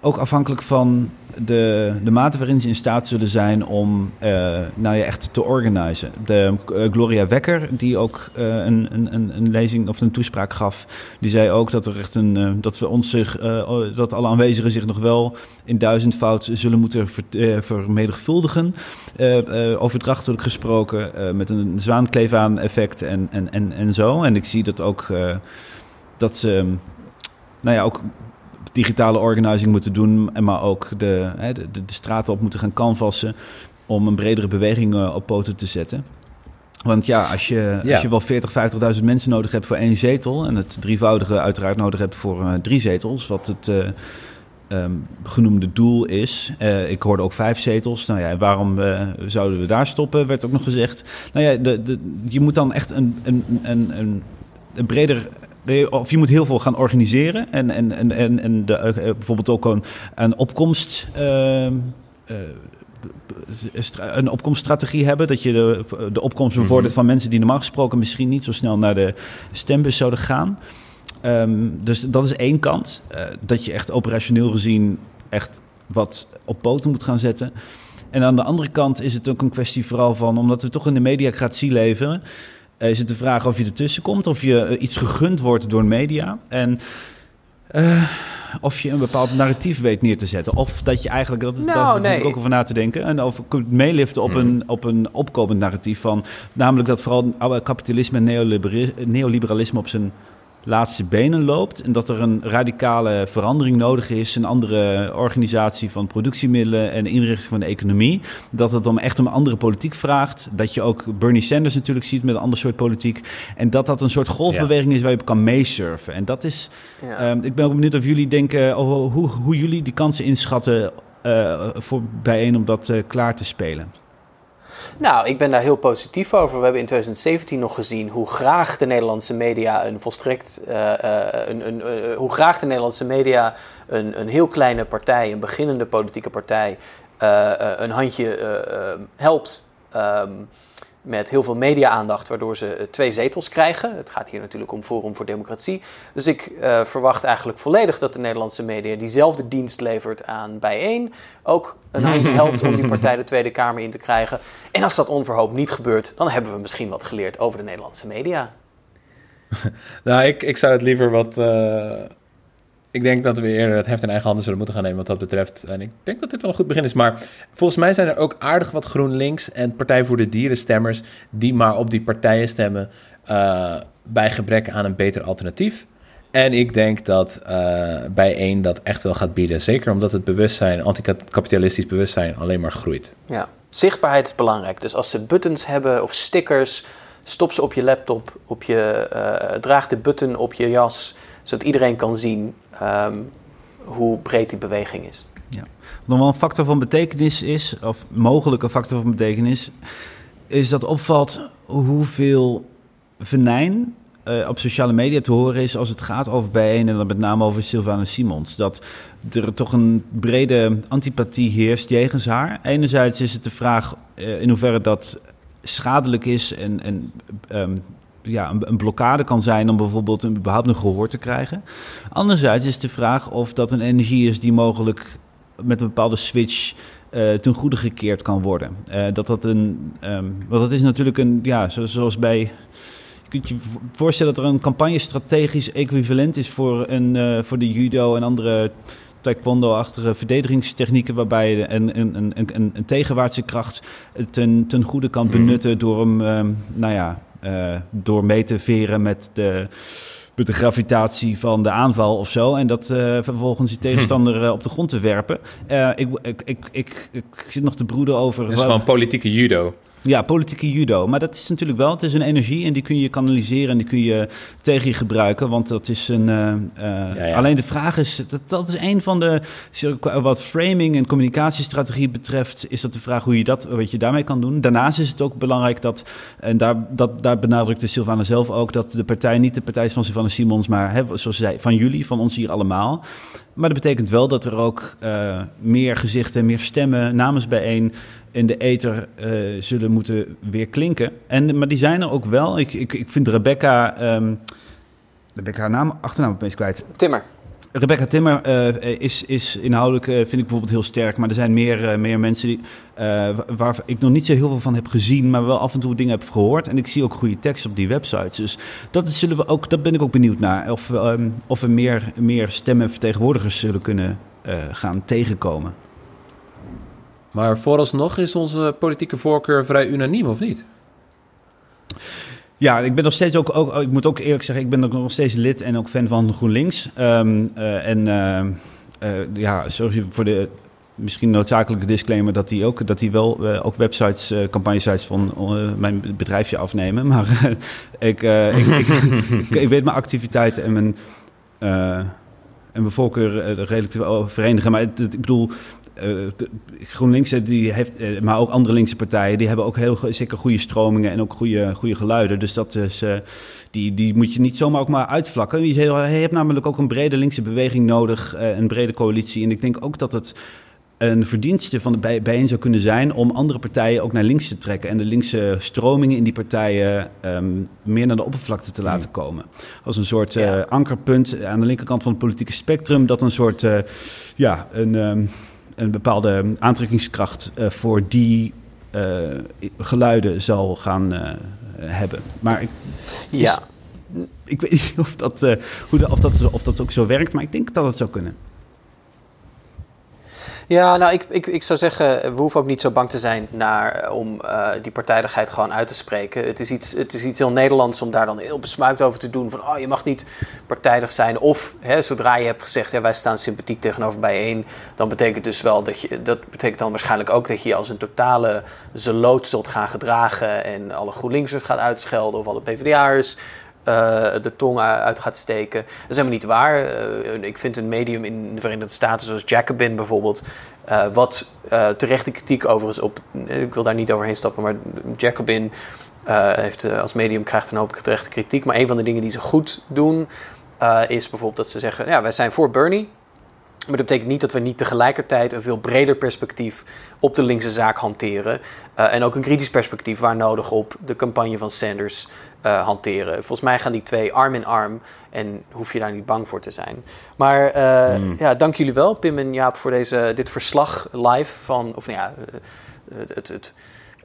ook afhankelijk van de, de mate waarin ze in staat zullen zijn om eh, nou ja, echt te organiseren. De eh, Gloria Wekker, die ook eh, een, een, een, lezing of een toespraak gaf, die zei ook dat er echt een dat we ons zich, dat alle aanwezigen zich nog wel in duizendvoud zullen moeten ver, vermenigvuldigen. Overdrachtelijk gesproken, met een zwaankleefaan effect en, en, en, en zo. En ik zie dat ook dat ze, nou ja, ook digitale organizing moeten doen, en maar ook de, hè, de, straten op moeten gaan canvassen om een bredere beweging eh, op poten te zetten. Want ja, als je, Ja. als je wel 40, 50.000 mensen nodig hebt voor één zetel en het drievoudige uiteraard nodig hebt voor eh, drie zetels, wat het, eh, ehm, genoemde doel is. Ik hoorde ook vijf zetels. Nou ja, waarom zouden we daar stoppen, werd ook nog gezegd. Nou ja, de, de, je moet dan echt een, een, een, een, een breder of je moet heel veel gaan organiseren. En, en, en, en, en de, eh, bijvoorbeeld ook een, een opkomst. ehm, eh, een opkomststrategie hebben. Dat je de, de opkomst bevordert van mensen die normaal gesproken misschien niet zo snel naar de stembus zouden gaan. Ehm, dus dat is één kant. eh, dat je echt operationeel gezien echt wat op poten moet gaan zetten. En aan de andere kant is het ook een kwestie vooral van, omdat we toch in de mediacratie leven, is het de vraag of je ertussen komt, of je eh, iets gegund wordt door de media. En eh, of je een bepaald narratief weet neer te zetten. Of dat je eigenlijk, dat, Nou, daar is natuurlijk nee. ook over na te denken. En of je kunt meeliften op, een, op een opkomend narratief van, namelijk dat vooral oude kapitalisme en neolibera- neoliberalisme op zijn laatste benen loopt. En dat er een radicale verandering nodig is. Een andere organisatie van productiemiddelen en inrichting van de economie. Dat het om echt een andere politiek vraagt. Dat je ook Bernie Sanders natuurlijk ziet met een ander soort politiek. En dat dat een soort golfbeweging is waar je op kan meesurfen. En dat is. Ja. ehm, ik ben ook benieuwd of jullie denken. oh, hoe, hoe jullie die kansen inschatten. eh, voor bijeen om dat eh, klaar te spelen. Nou, ik ben daar heel positief over. We hebben in 2017 nog gezien hoe graag de Nederlandse media een volstrekt. eh, eh, een, een, eh, hoe graag de Nederlandse media een, een heel kleine partij, een beginnende politieke partij, een handje helpt. ehm, met heel veel media-aandacht, waardoor ze eh, twee zetels krijgen. Het gaat hier natuurlijk om Forum voor Democratie. Dus ik eh, verwacht eigenlijk volledig dat de Nederlandse media diezelfde dienst levert aan bijeen. Ook een handje helpt om die partij de Tweede Kamer in te krijgen. En als dat onverhoopt niet gebeurt, dan hebben we misschien wat geleerd over de Nederlandse media. Nou, ik, ik zou het liever wat... eh, ik denk dat we eerder het heft in eigen handen zullen moeten gaan nemen wat dat betreft. En ik denk dat dit wel een goed begin is. Maar volgens mij zijn er ook aardig wat GroenLinks en Partij voor de Dieren stemmers... die maar op die partijen stemmen eh, bij gebrek aan een beter alternatief. En ik denk dat eh bij één dat echt wel gaat bieden. Zeker omdat het bewustzijn, anticapitalistisch bewustzijn, alleen maar groeit. Ja, zichtbaarheid is belangrijk. Dus als ze buttons hebben of stickers, stop ze op je laptop, op je, eh, draag de button op je jas, zodat iedereen kan zien ehm, hoe breed die beweging is. Wat nog wel een factor van betekenis is, of mogelijke factor van betekenis, is dat opvalt hoeveel venijn eh, op sociale media te horen is als het gaat over bijeen en dan met name over Sylvana Simons. Dat er toch een brede antipathie heerst jegens haar. Enerzijds is het de vraag eh, in hoeverre dat schadelijk is en, en ehm, ja, een, een blokkade kan zijn om bijvoorbeeld een, überhaupt een gehoor te krijgen. Anderzijds is de vraag of dat een energie is die mogelijk met een bepaalde switch eh, ten goede gekeerd kan worden. Eh, dat dat een, ehm, want dat is natuurlijk een, ja, zo- zoals bij, je kunt je vo- voorstellen dat er een campagne strategisch equivalent is voor, een, eh, voor de judo en andere taekwondo-achtige verdedigingstechnieken, waarbij je een, een, een, een, een tegenwaartse kracht ten, ten goede kan benutten door hem, ehm, nou ja, eh, door mee te veren met de, met de gravitatie van de aanval of zo. En dat eh, vervolgens die tegenstander eh, op de grond te werpen. Eh, ik, ik, ik, ik, ik zit nog te broeden over... Het is gewoon politieke judo. Ja, politieke judo. Maar dat is natuurlijk wel, het is een energie en die kun je kanaliseren en die kun je tegen je gebruiken. Want dat is een. eh, eh, Ja, ja. Alleen de vraag is, dat, dat is een van de. Wat framing en communicatiestrategie betreft, is dat de vraag hoe je dat, wat je daarmee kan doen. Daarnaast is het ook belangrijk dat, en daar, dat, daar benadrukte Sylvana zelf ook, dat de partij niet de partij is van Sylvana Simons, maar hè, zoals ze zei, van jullie, van ons hier allemaal. Maar dat betekent wel dat er ook eh, meer gezichten, meer stemmen namens bijeen in de ether eh, zullen moeten weer klinken. En, maar die zijn er ook wel. Ik, ik, ik vind Rebecca... ehm ben ik haar naam, achternaam opeens kwijt. Timmer. Rebecca Timmer eh, is, is inhoudelijk, eh, vind ik bijvoorbeeld heel sterk. Maar er zijn meer, meer mensen die, wa- waar ik nog niet zo heel veel van heb gezien. Maar wel af en toe dingen heb gehoord. En ik zie ook goede teksten op die websites. Dus dat, zullen we ook, dat ben ik ook benieuwd naar. Of, ehm, of we meer, meer stemmen vertegenwoordigers zullen kunnen gaan tegenkomen. Maar vooralsnog is onze politieke voorkeur vrij unaniem, of niet? Ja, ik ben nog steeds ook, ook, ik moet ook eerlijk zeggen, ik ben ook nog steeds lid en ook fan van GroenLinks. Ehm, eh, en ehm, eh, ja, sorry voor de misschien noodzakelijke disclaimer dat die ook, dat die wel ook websites, campagnesites van mijn bedrijfje afnemen. Maar ik, ik, ik, ik, weet mijn activiteiten en mijn, en mijn voorkeur redelijk te verenigen. Maar het- het- ik bedoel, eh, GroenLinks, eh, die heeft, eh, maar ook andere linkse partijen, die hebben ook heel zeker goede stromingen en ook goede, goede geluiden. Dus dat is, die, die moet je niet zomaar ook maar uitvlakken. Je, je hebt namelijk ook een brede linkse beweging nodig, een brede coalitie. En ik denk ook dat het een verdienste van de bij, bijeen zou kunnen zijn om andere partijen ook naar links te trekken en de linkse stromingen in die partijen ehm, meer naar de oppervlakte te laten komen. Als een soort ankerpunt aan de linkerkant van het politieke spectrum, dat een soort ja, een, ehm, een bepaalde aantrekkingskracht eh, voor die eh, geluiden zal gaan eh, hebben. Maar ik, Ja, ik weet niet of dat, hoe de, of, dat, of dat ook zo werkt, maar ik denk dat het zou kunnen. Ja, nou, ik, ik, ik zou zeggen, we hoeven ook niet zo bang te zijn naar, om eh, die partijdigheid gewoon uit te spreken. Het is, iets, het is iets heel Nederlands om daar dan heel besmuikt over te doen. Van, oh, je mag niet partijdig zijn. Of, hè, zodra je hebt gezegd, ja, wij staan sympathiek tegenover bijeen, dan betekent dus wel dat je, dat betekent dan waarschijnlijk ook dat je je als een totale zeloot zult gaan gedragen en alle GroenLinksers gaat uitschelden of alle PvdA'ers eh, de tong uit gaat steken. Dat is helemaal niet waar. Eh, ik vind een medium in de Verenigde Staten, zoals Jacobin bijvoorbeeld, eh, wat terechte kritiek overigens op. Ik wil daar niet overheen stappen, maar Jacobin heeft als medium krijgt een hoop terechte kritiek. Maar een van de dingen die ze goed doen, is bijvoorbeeld dat ze zeggen: ja, wij zijn voor Bernie. Maar dat betekent niet dat we niet tegelijkertijd een veel breder perspectief op de linkse zaak hanteren. En ook een kritisch perspectief waar nodig op de campagne van Sanders eh, hanteren. Volgens mij gaan die twee arm in arm en hoef je daar niet bang voor te zijn. Maar eh, ja, dank jullie wel, Pim en Jaap, voor deze, dit verslag live van, of nou ja, eh, het, het, het,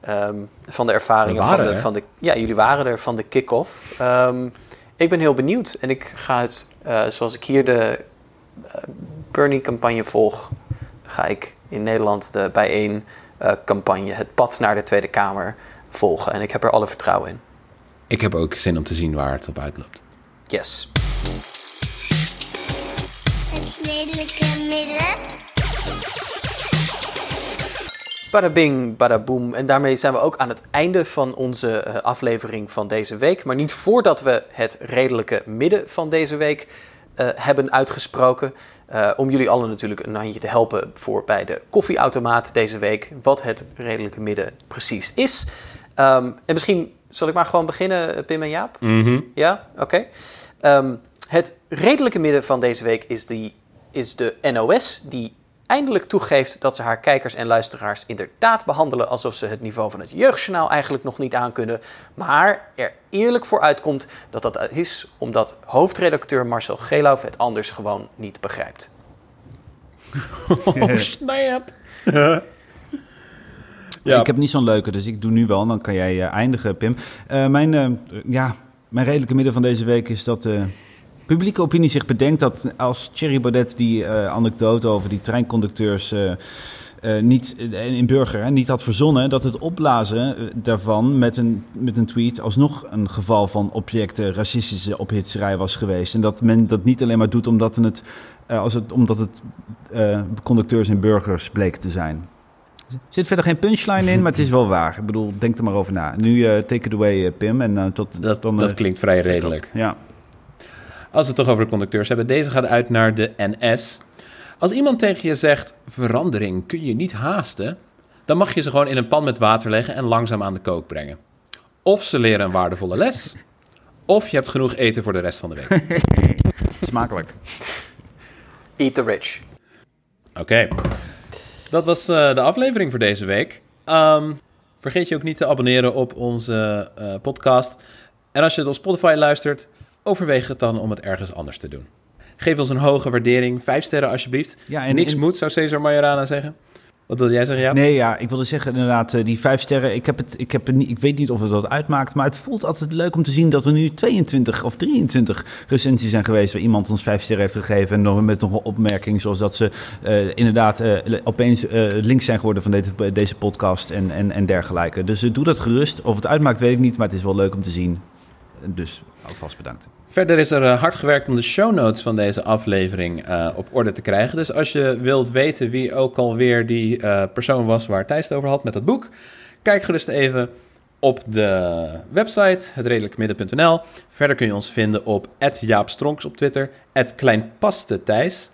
ehm, van de ervaringen van de, van de. Ja, jullie waren er van de kick-off. Ehm, ik ben heel benieuwd en ik ga het, zoals ik hier de Bernie-campagne volg, ga ik in Nederland de bijeen-campagne, het pad naar de Tweede Kamer, volgen. En ik heb er alle vertrouwen in. Ik heb ook zin om te zien waar het op uitloopt. Yes. Het redelijke midden. Bada bing, bada boom. En daarmee zijn we ook aan het einde van onze eh, aflevering van deze week. Maar niet voordat we het redelijke midden van deze week eh, hebben uitgesproken. Eh, om jullie allen natuurlijk een handje te helpen voor bij de koffieautomaat deze week. Wat het redelijke midden precies is. Ehm, en misschien zal ik maar gewoon beginnen, eh, Pim en Jaap. Ja, oké. Ehm, het redelijke midden van deze week is, die, is de NOS, die eindelijk toegeeft dat ze haar kijkers en luisteraars inderdaad behandelen alsof ze het niveau van het jeugdjournaal eigenlijk nog niet aankunnen, maar er eerlijk voor uitkomt dat dat is omdat hoofdredacteur Marcel Geelhoff het anders gewoon niet begrijpt. Oh, snap. Ik heb niet zo'n leuke, dus ik doe nu wel. Dan kan jij eh, eindigen, Pim. Eh, mijn, eh, ja, mijn redelijke midden van deze week is dat publieke opinie zich bedenkt dat als Thierry Baudet die eh, anekdote over die treinconducteurs eh, eh, niet, in Burger hè, niet had verzonnen, dat het opblazen daarvan met een, met een tweet alsnog een geval van objecten racistische ophitserij was geweest. En dat men dat niet alleen maar doet omdat het, als het, omdat het conducteurs en burgers bleek te zijn. Er zit verder geen punchline in, maar het is wel waar. Ik bedoel, denk er maar over na. Nu eh, take it away, eh, Pim. En, eh, tot, dat, dan, dat klinkt vrij redelijk. Ja. Als we het toch over de conducteurs hebben, deze gaat uit naar de NS. Als iemand tegen je zegt, verandering kun je niet haasten, dan mag je ze gewoon in een pan met water leggen en langzaam aan de kook brengen. Of ze leren een waardevolle les, of je hebt genoeg eten voor de rest van de week. Smakelijk. Eat the rich. Oké, dat was eh, de aflevering voor deze week. Ehm, vergeet je ook niet te abonneren op onze eh, podcast. En als je het op Spotify luistert, overweeg het dan om het ergens anders te doen. Geef ons een hoge waardering, vijf sterren alsjeblieft. Ja, en- Niks en- moet, zou Cesar Majorana zeggen. Wat wilde jij zeggen, ja? Nee, ja, ik wilde zeggen inderdaad, eh, die vijf sterren. Ik, heb het, ik, heb het ik weet niet of het dat uitmaakt, maar het voelt altijd leuk om te zien dat er nu 22 of 23 recensies zijn geweest waar iemand ons vijf sterren heeft gegeven. En nog met nog een opmerking zoals dat ze eh, inderdaad eh, opeens links zijn geworden van deze, deze podcast en, en, en dergelijke. Dus doe dat gerust. Of het uitmaakt, weet ik niet, maar het is wel leuk om te zien. Dus alvast bedankt. Verder is er eh, hard gewerkt om de show notes van deze aflevering eh, op orde te krijgen. Dus als je wilt weten wie ook alweer die eh, persoon was waar Thijs het over had met dat boek, kijk gerust even op de website, hetredelijkemidden.nl. Verder kun je ons vinden op @jaapstronks op Twitter, @kleinpastethijs.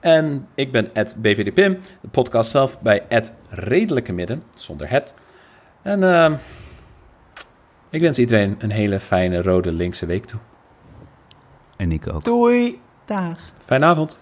En ik ben @bvdpim, de podcast zelf bij @redelijke midden, zonder het. En ik wens iedereen een hele fijne rode linkse week toe. En ik ook. Doei! Dag. Fijne avond.